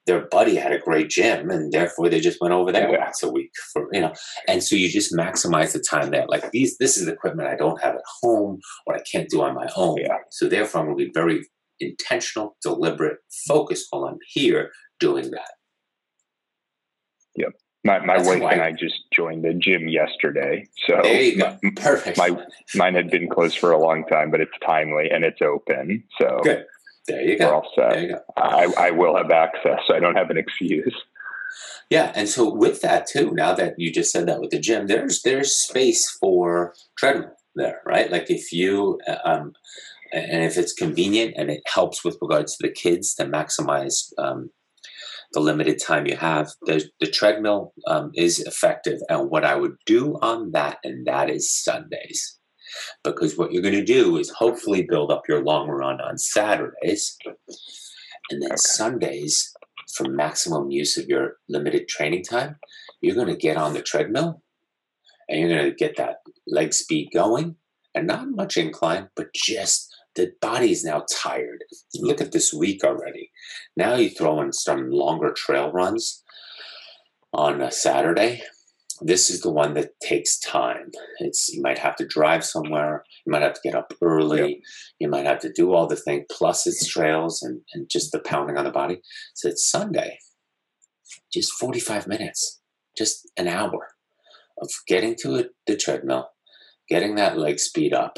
their buddy had a great gym and therefore they just went over there yeah. once a week for you know and so you just maximize the time there like these this is equipment i don't have at home or i can't do on my own yeah. so therefore i'm going to be very intentional, deliberate focus while I'm here doing that. Yep. My, my wife and I just joined the gym yesterday. So there you go. Perfect. My, mine had been closed for a long time, but it's timely and it's open. So good. There you go. We're all set. There you go. I, I will have access. So I don't have an excuse. Yeah, and so with that too, now that you just said that with the gym, there's there's space for treadmill there, right? Like if you uh, um, and if it's convenient and it helps with regards to the kids to maximize um, the limited time you have, the, the treadmill um, is effective. And what I would do on that, and that is Sundays. Because what you're going to do is hopefully build up your long run on Saturdays. And then okay. Sundays, for maximum use of your limited training time, you're going to get on the treadmill and you're going to get that leg speed going and not much incline, but just the body is now tired. Look at this week already. Now you throw in some longer trail runs on a Saturday. This is the one that takes time. It's you might have to drive somewhere. You might have to get up early. Yep. You might have to do all the thing, Plus, it's trails and, and just the pounding on the body. So it's Sunday. Just 45 minutes, just an hour of getting to a, the treadmill, getting that leg speed up,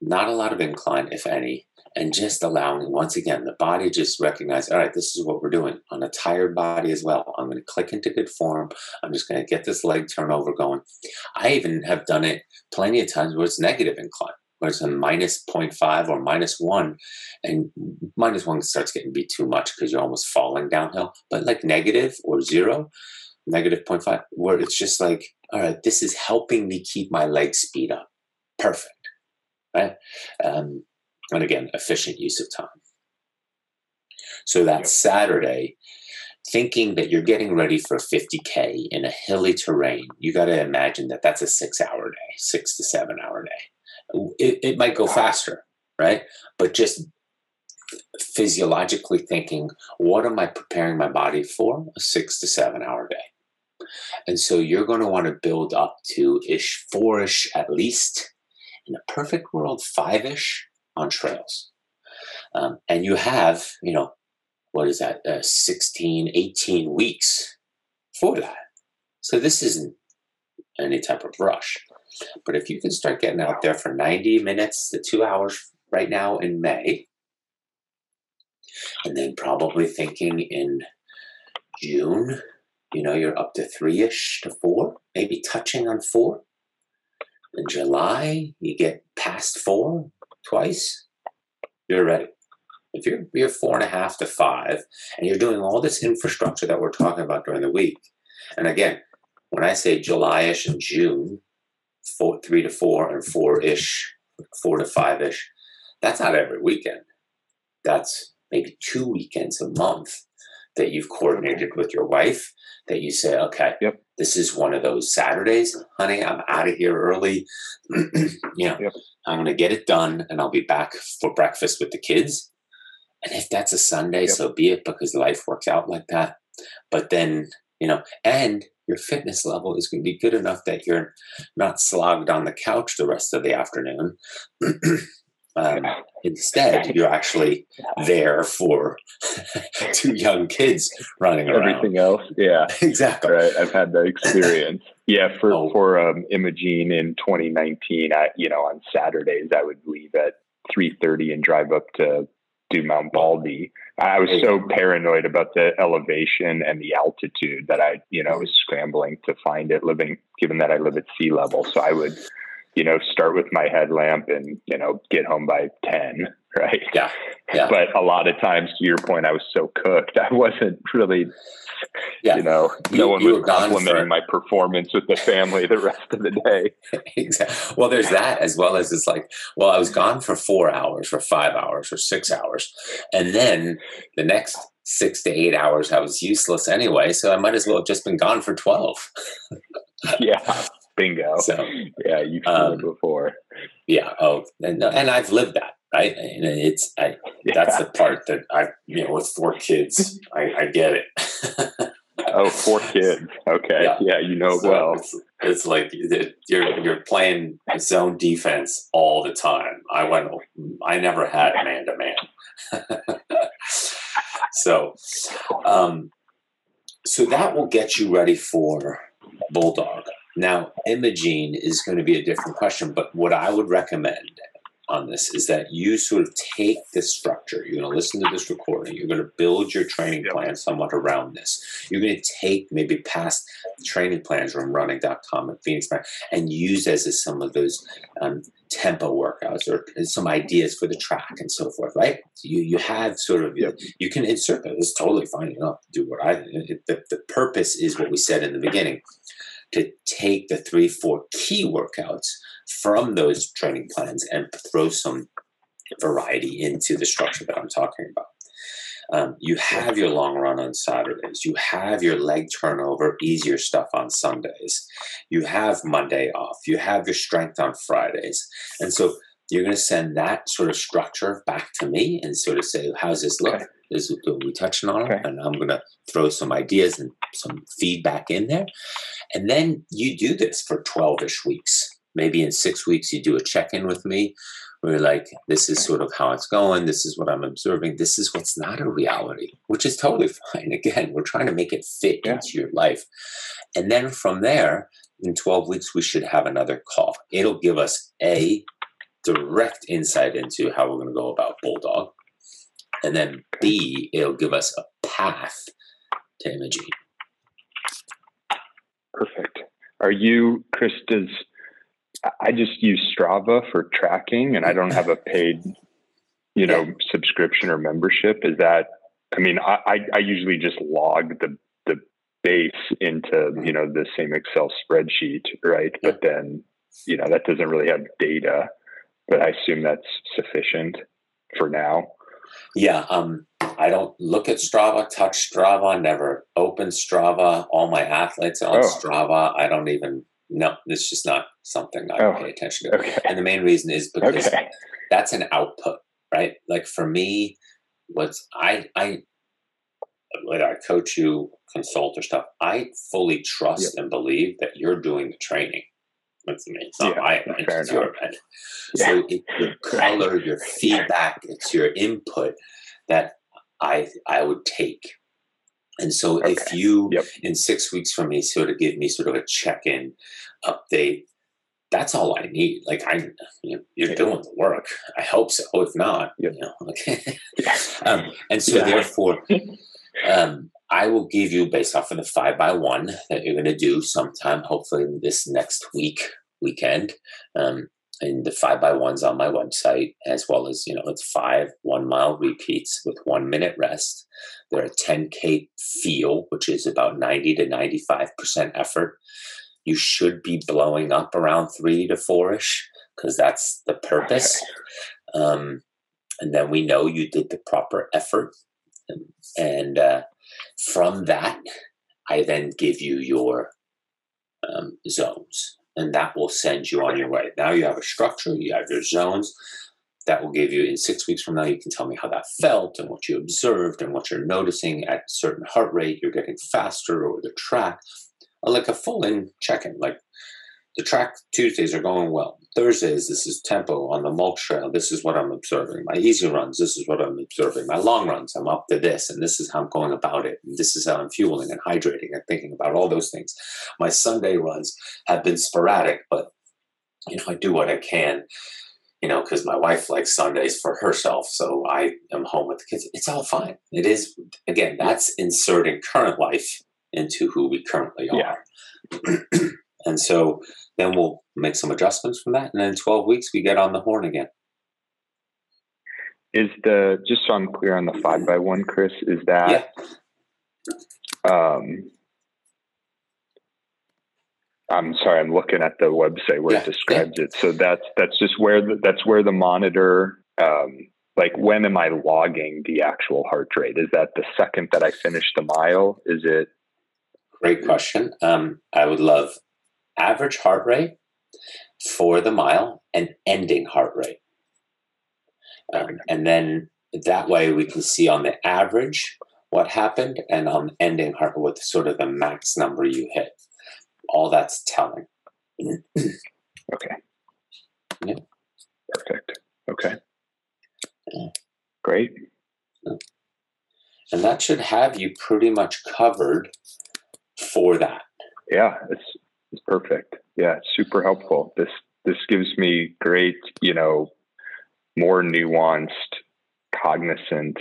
not a lot of incline, if any, and just allowing once again the body just recognize all right this is what we're doing on a tired body as well. I'm going to click into good form. I'm just going to get this leg turnover going. I even have done it plenty of times where it's negative incline where it's a minus 0.5 or minus 1 and minus 1 starts getting be too much because you're almost falling downhill. But like negative or 0 negative 0.5 where it's just like all right this is helping me keep my leg speed up. Perfect right? Um, and again, efficient use of time. So that. Saturday, thinking that you're getting ready for 50K in a hilly terrain, you got to imagine that that's a six hour day, six to seven hour day. It, it might go faster, right? But just physiologically thinking, what am I preparing my body for? A six to seven hour day. And so you're going to want to build up to ish, four ish at least. In a perfect world, five ish on trails. Um, and you have, you know, what is that, uh, 16, 18 weeks for that. So this isn't any type of rush. But if you can start getting out there for 90 minutes to two hours right now in May, and then probably thinking in June, you know, you're up to three ish to four, maybe touching on four. In July, you get past four, twice, you're ready. If you're, you're four and a half to five, and you're doing all this infrastructure that we're talking about during the week, and again, when I say July-ish and June, four, three to four and four-ish, four to five-ish, that's not every weekend. That's maybe two weekends a month that you've coordinated with your wife that you say, okay, yep. this is one of those Saturdays, honey, I'm out of here early. <clears throat> you know, yep. I'm going to get it done and I'll be back for breakfast with the kids. And if that's a Sunday, yep. so be it because life works out like that. But then, you know, and your fitness level is going to be good enough that you're not slogged on the couch the rest of the afternoon. <clears throat> Um, instead, you're actually there for <laughs> two young kids running around. Everything else, yeah, <laughs> exactly. Right, I've had that experience. yeah, for oh. for um, Imogene in 2019, I you know on Saturdays I would leave at 3:30 and drive up to do Mount Baldy. I was so paranoid about the elevation and the altitude that I, you know, was scrambling to find it living, given that I live at sea level. So I would you know, start with my headlamp and, you know, get home by 10, <laughs> right? Yeah. yeah. But a lot of times, to your point, I was so cooked. I wasn't really, yeah. you know, no you, one you was complimenting for... my performance with the family the rest of the day. <laughs> exactly. Well, there's that as well as it's like, well, I was gone for four hours or five hours or six hours. And then the next six to eight hours, I was useless anyway. So I might as well have just been gone for 12. yeah. Bingo. So <laughs> yeah, you've seen um, it before. Yeah. Oh, and, and I've lived that. Right. And it's I, yeah. that's the part that I you know with four kids I, I get it. <laughs> oh, four kids. Okay. Yeah, yeah you know so well. It's, it's, like you're you're playing zone defense all the time. I went. I never had man to man. So, um, so that will get you ready for bulldog. Now, Imogene is going to be a different question, but what I would recommend on this is that you sort of take this structure. You're going to listen to this recording. You're going to build your training plan somewhat around this. You're going to take maybe past training plans from running.com and Phoenix and use as a, some of those um, tempo workouts or some ideas for the track and so forth, right? You you have sort of yep. you can insert that. It's totally fine. You don't do what I. the, the purpose is what we said in the beginning to take the three, four key workouts from those training plans and throw some variety into the structure that I'm talking about. Um, you have your long run on Saturdays. You have your leg turnover, easier stuff on Sundays. You have Monday off. You have your strength on Fridays. And so you're going to send that sort of structure back to me and sort of say, how's this look? Okay. Is we touching on it? And I'm going to throw some ideas and some feedback in there. And then you do this for 12 ish weeks. Maybe in six weeks, you do a check in with me. We're like, this is sort of how it's going. This is what I'm observing. This is what's not a reality, which is totally <laughs> fine. Again, we're trying to make it fit yeah. into your life. And then from there, in 12 weeks, we should have another call. It'll give us A, direct insight into how we're going to go about Bulldog. And then B, it'll give us a path to Imogene. Perfect. Are you, Chris, does I just use Strava for tracking and I don't have a paid, you know, yeah. subscription or membership. Is that, I mean, I, I usually just log the, the base into, you know, the same Excel spreadsheet, right? Yeah. But then, you know, that doesn't really have data, but I assume that's sufficient for now. Yeah. Um, I don't look at Strava, touch Strava, never open Strava. All my athletes on oh. Strava. I don't even no, it's just not something I oh, pay attention to. Okay. And the main reason is because okay. that's an output, right? Like for me, what's I I when I coach you, consult or stuff, I fully trust yep. and believe that you're doing the training me. It's not yeah, my event, it's your event. Yeah. So it, your color, your feedback, it's your input that I I would take and so okay. if you yep. in six weeks from me sort of give me sort of a check-in update, that's all I need. Like I, you are doing the work. I hope so. If not, yep. you know, <laughs> okay. um, and so therefore, um, I will give you based off of the five by one that you're going to do sometime, hopefully this next week weekend. Um, and the five by ones on my website, as well as, you know, it's five one mile repeats with one minute rest. There are 10K feel, which is about 90 to 95% effort. You should be blowing up around three to four ish because that's the purpose. Um, and then we know you did the proper effort. And, and uh, from that, I then give you your um, zones and that will send you on your way. Now you have a structure, you have your zones. That will give you in six weeks from now, you can tell me how that felt and what you observed and what you're noticing at certain heart rate, you're getting faster or the track, like a full in check in. Like the track Tuesdays are going well. Thursdays, this is tempo on the mulch trail. This is what I'm observing. My easy runs, this is what I'm observing. My long runs, I'm up to this, and this is how I'm going about it. And this is how I'm fueling and hydrating and thinking about all those things. My Sunday runs have been sporadic, but you know, I do what I can. You know, because my wife likes Sundays for herself, so I am home with the kids. It's all fine. It is again. That's inserting current life into who we currently are. Yeah. <clears throat> And so then we'll make some adjustments from that. And then 12 weeks, we get on the horn again. Is the, just so I'm clear on the five by one, Chris, is that, yeah. um, I'm sorry, I'm looking at the website where yeah, it describes yeah. it. So that's, that's just where the, that's where the monitor, um, like when am I logging the actual heart rate? Is that the second that I finish the mile? Is it? Great question. Um, I would love average heart rate for the mile and ending heart rate. Um, and then that way we can see on the average what happened and on ending heart with sort of the max number you hit. All that's telling. <clears throat> okay. Yeah. Perfect. Okay. Yeah. Great. And that should have you pretty much covered for that. Yeah, it's perfect. Yeah, super helpful. This this gives me great, you know, more nuanced, cognizant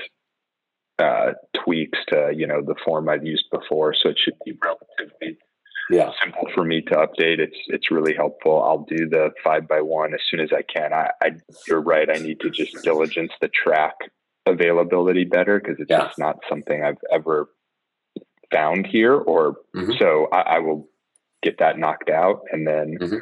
uh, tweaks to you know the form I've used before. So it should be relatively yeah. simple for me to update. It's it's really helpful. I'll do the five by one as soon as I can. I, I you're right. I need to just diligence the track availability better because it's yeah. just not something I've ever found here. Or mm-hmm. so I, I will get that knocked out and then mm-hmm.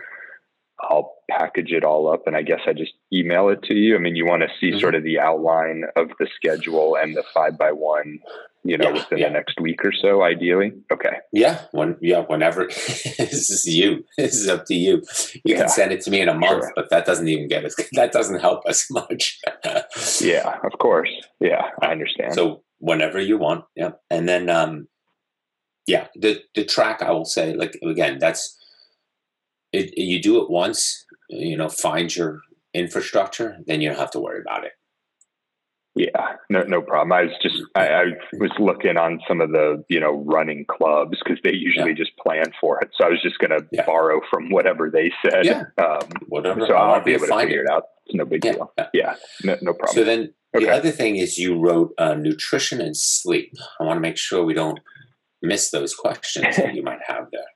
I'll package it all up and I guess I just email it to you. I mean, you want to see mm-hmm. sort of the outline of the schedule and the five by one, you know, yeah, within yeah. the next week or so, ideally. Okay. Yeah. When, yeah. Whenever <laughs> this is you, <laughs> this is up to you. You yeah. can send it to me in a month, sure. but that doesn't even get us, <laughs> that doesn't help us much. yeah, of course. Yeah. I understand. So whenever you want. Yeah. And then, um, yeah, the the track I will say like again that's it, you do it once, you know, find your infrastructure, then you don't have to worry about it. Yeah, no, no problem. I was just, I, I was looking on some of the, you know, running clubs because they usually yeah. just plan for it. So I was just going to yeah. borrow from whatever they said. Yeah. Um, whatever. So I'll be able to figure it. it out. It's no big deal. Yeah, no, no problem. So then okay. the other thing is you wrote uh, nutrition and sleep. I want to make sure we don't miss those questions that you might have there. <laughs>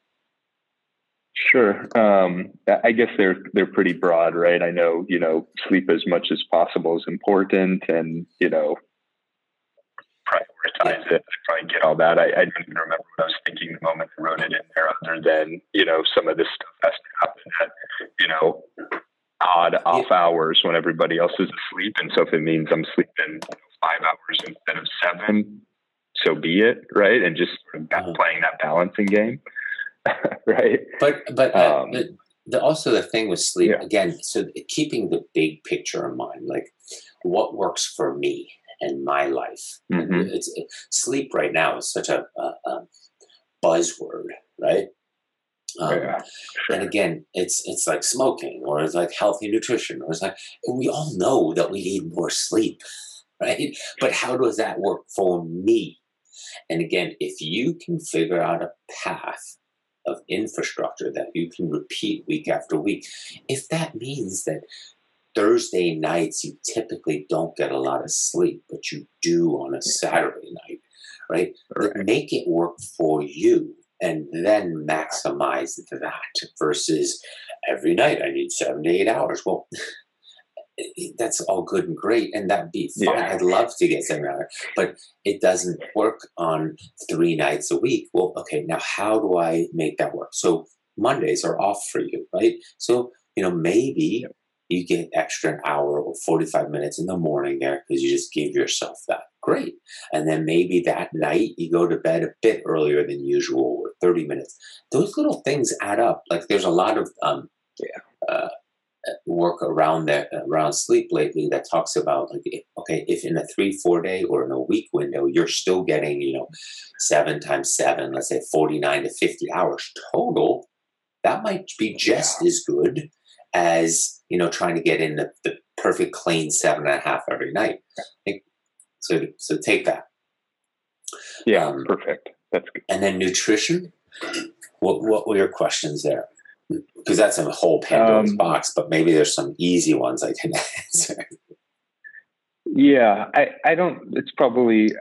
Sure. Um, I guess they're they're pretty broad, right? I know you know sleep as much as possible is important, and you know prioritize it. I probably get all that. I, I didn't even remember what I was thinking the moment I wrote it in there, other than you know some of this stuff has to happen at you know odd off hours when everybody else is asleep, and so if it means I'm sleeping five hours instead of seven, so be it, right? And just uh-huh. playing that balancing game. <laughs> right? But but, uh, um, the, the, also the thing with sleep yeah. again. So keeping the big picture in mind, like what works for me and my life. Mm-hmm. It's, it, sleep right now is such a, a, a buzzword, right? Um, yeah, sure. And again, it's it's like smoking, or it's like healthy nutrition, or it's like we all know that we need more sleep, <laughs> right? But how does that work for me? And again, if you can figure out a path of infrastructure that you can repeat week after week. If that means that Thursday nights you typically don't get a lot of sleep, but you do on a Saturday night, right? right. Make it work for you and then maximize that versus every night I need seven to eight hours. Well, <laughs> that's all good and great, and that'd be fine. Yeah. I'd love to get seven hours, but it doesn't work on three nights a week. Well, okay, now how do I make that work? So Mondays are off for you, right? So you know maybe you get extra an hour or 45 minutes in the morning there because you just give yourself that. Great. And then maybe that night you go to bed a bit earlier than usual or 30 minutes. Those little things add up. Like there's a lot of um, yeah. uh, work around that around sleep lately that talks about like okay if in a three four day or in a week window you're still getting you know seven times seven let's say 49 to 50 hours total that might be just as good as you know trying to get in the, the perfect clean seven and a half every night. So so take that. Yeah um, perfect. That's good and then nutrition? What what were your questions there because that's a whole Pandora's um, box, but maybe there's some easy ones I can <laughs> answer. Yeah, I, I don't, it's probably,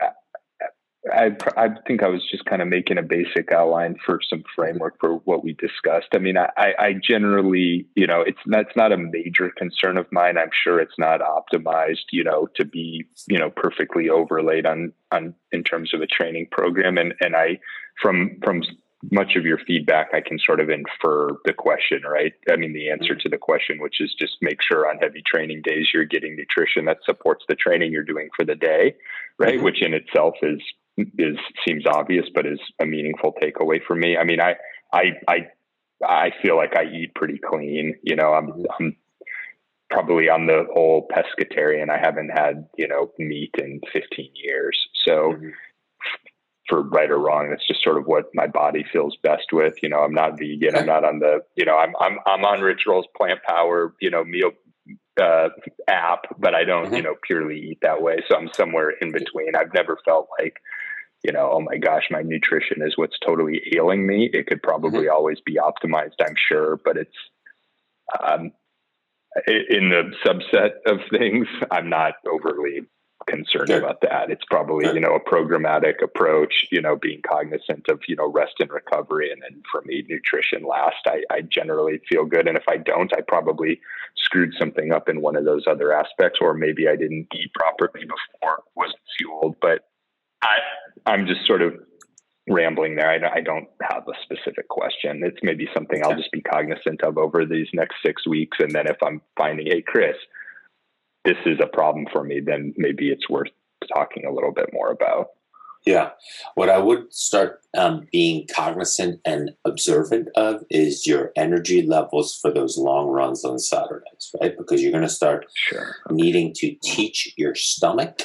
I, I think I was just kind of making a basic outline for some framework for what we discussed. I mean, I, I generally, you know, it's that's not a major concern of mine. I'm sure it's not optimized, you know, to be, you know, perfectly overlaid on on in terms of a training program. And and I, from from much of your feedback, I can sort of infer the question, right? I mean, the answer mm-hmm. to the question, which is just make sure on heavy training days you're getting nutrition that supports the training you're doing for the day, right? Mm-hmm. Which in itself is is seems obvious, but is a meaningful takeaway for me. I mean, I I I I feel like I eat pretty clean. You know, I'm mm-hmm. I'm probably on the whole pescatarian. I haven't had you know meat in 15 years, so. Mm-hmm for right or wrong. That's just sort of what my body feels best with. You know, I'm not vegan. I'm not on the, you know, I'm, I'm, I'm on Rich Roll's plant power, you know, meal uh, app, but I don't, mm-hmm. you know, purely eat that way. So I'm somewhere in between. I've never felt like, you know, oh my gosh, my nutrition is what's totally ailing me. It could probably mm-hmm. always be optimized, I'm sure, but it's, um, in the subset of things, I'm not overly concerned sure. about that. It's probably, you know, a programmatic approach, you know, being cognizant of, you know, rest and recovery. And then for me, nutrition last. I, I generally feel good. And if I don't, I probably screwed something up in one of those other aspects, or maybe I didn't eat properly before, wasn't fueled. But I, I'm just sort of rambling there. I, I, don't have a specific question. It's maybe something I'll just be cognizant of over these next six weeks. And then if I'm finding, hey, Chris, this is a problem for me, then maybe it's worth talking a little bit more about. Yeah. What I would start um, being cognizant and observant of is your energy levels for those long runs on Saturdays, right? Because you're going to start sure. needing to teach your stomach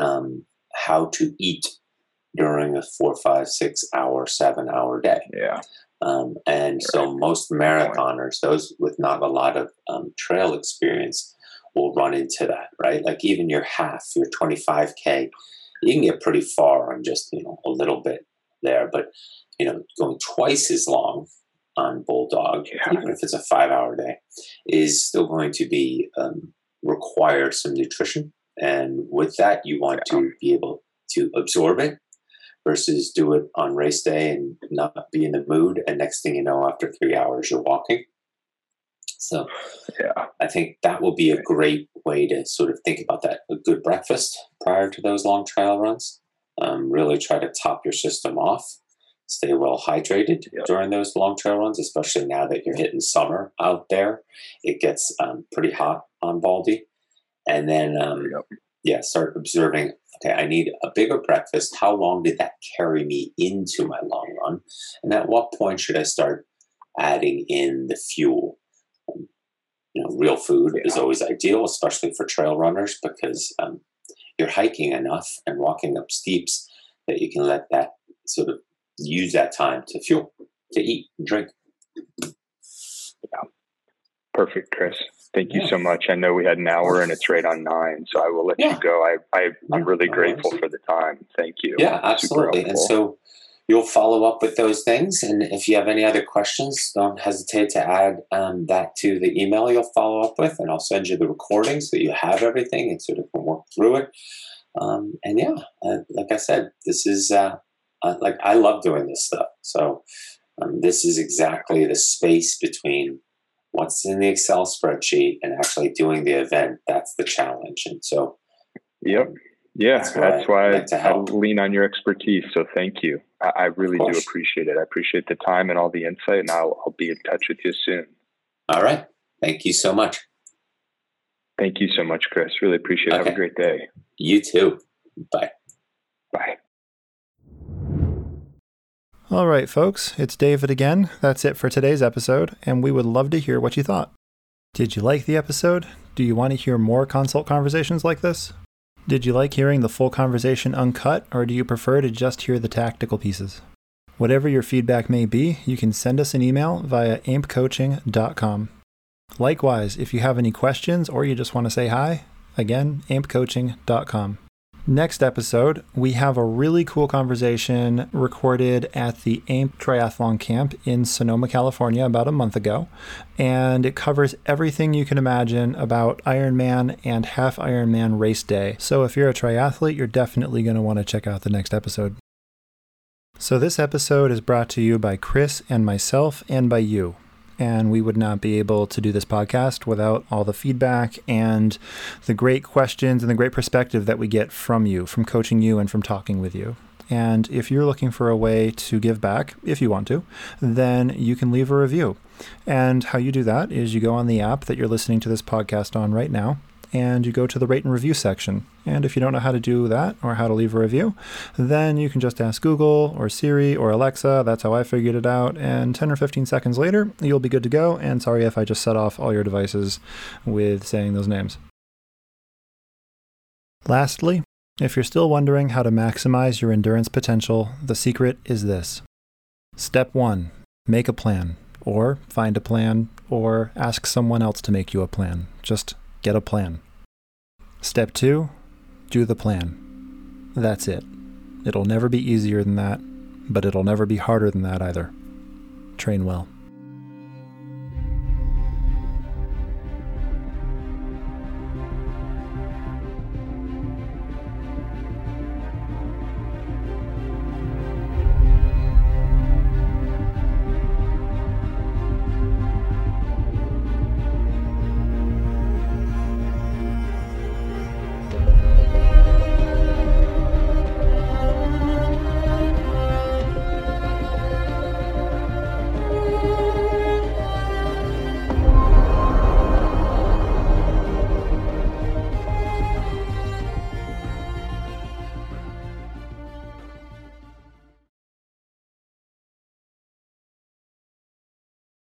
um, how to eat during a four, five, six hour, seven hour day. Yeah. Um, and so most marathoners, those with not a lot of um, trail experience, will run into that, right? Like even your half, your 25K, you can get pretty far on just, you know, a little bit there. But, you know, going twice as long on Bulldog, yeah. even if it's a five hour day, is still going to be um, require some nutrition. And with that, you want yeah. to be able to absorb it versus do it on race day and not be in the mood. And next thing you know, after three hours, you're walking. So yeah, I think that will be a great way to sort of think about that. A good breakfast prior to those long trail runs. Um, really try to top your system off. Stay well hydrated yep. during those long trail runs, especially now that you're hitting summer out there. It gets um, pretty hot on Baldy. And then, um, yep. yeah, start observing okay, I need a bigger breakfast. How long did that carry me into my long run? And at what point should I start adding in the fuel? You know, real food yeah. is always ideal, especially for trail runners, because um, you're hiking enough and walking up steeps that you can let that sort of use that time to fuel, to eat and drink. Yeah. Perfect, Chris. Thank you yeah. so much. I know we had an hour and it's right on nine, so I will let yeah. you go. I, I am really grateful for the time. Thank you. Yeah, absolutely. And so you'll follow up with those things. And if you have any other questions, don't hesitate to add um, that to the email you'll follow up with, and I'll send you the recording so you have everything and sort of can work through it. Um, and yeah, uh, like I said, this is uh, uh, like I love doing this stuff. So um, this is exactly the space between what's in the Excel spreadsheet and actually doing the event. That's the challenge. And so, yep. Yeah, that's why, that's why I, like I lean on your expertise. So thank you. I, I really do appreciate it. I appreciate the time and all the insight, and I'll, I'll be in touch with you soon. All right. Thank you so much. Thank you so much, Chris. Really appreciate it. Okay. Have a great day. You too. Bye. Bye. All right, folks, it's David again. That's it for today's episode, and we would love to hear what you thought. Did you like the episode? Do you want to hear more consult conversations like this? Did you like hearing the full conversation uncut, or do you prefer to just hear the tactical pieces? Whatever your feedback may be, you can send us an email via ampcoaching.com. Likewise, if you have any questions or you just want to say hi, again, ampcoaching.com. Next episode, we have a really cool conversation recorded at the AMP Triathlon Camp in Sonoma, California, about a month ago. And it covers everything you can imagine about Ironman and half Ironman race day. So if you're a triathlete, you're definitely going to want to check out the next episode. So, this episode is brought to you by Chris and myself, and by you and we would not be able to do this podcast without all the feedback and the great questions and the great perspective that we get from you, from coaching you, and from talking with you. And if you're looking for a way to give back, if you want to, then you can leave a review. And how you do that is you go on the app that you're listening to this podcast on right now and you go to the rate and review section. And if you don't know how to do that or how to leave a review, then you can just ask Google or Siri or Alexa. That's how I figured it out. And 10 or 15 seconds later, you'll be good to go. And sorry if I just set off all your devices with saying those names. Lastly, if you're still wondering how to maximize your endurance potential, the secret is this. Step 1 Make a plan, or find a plan, or ask someone else to make you a plan. Just Get a plan. Step two, do the plan. That's it. It'll never be easier than that, but it'll never be harder than that either. Train well.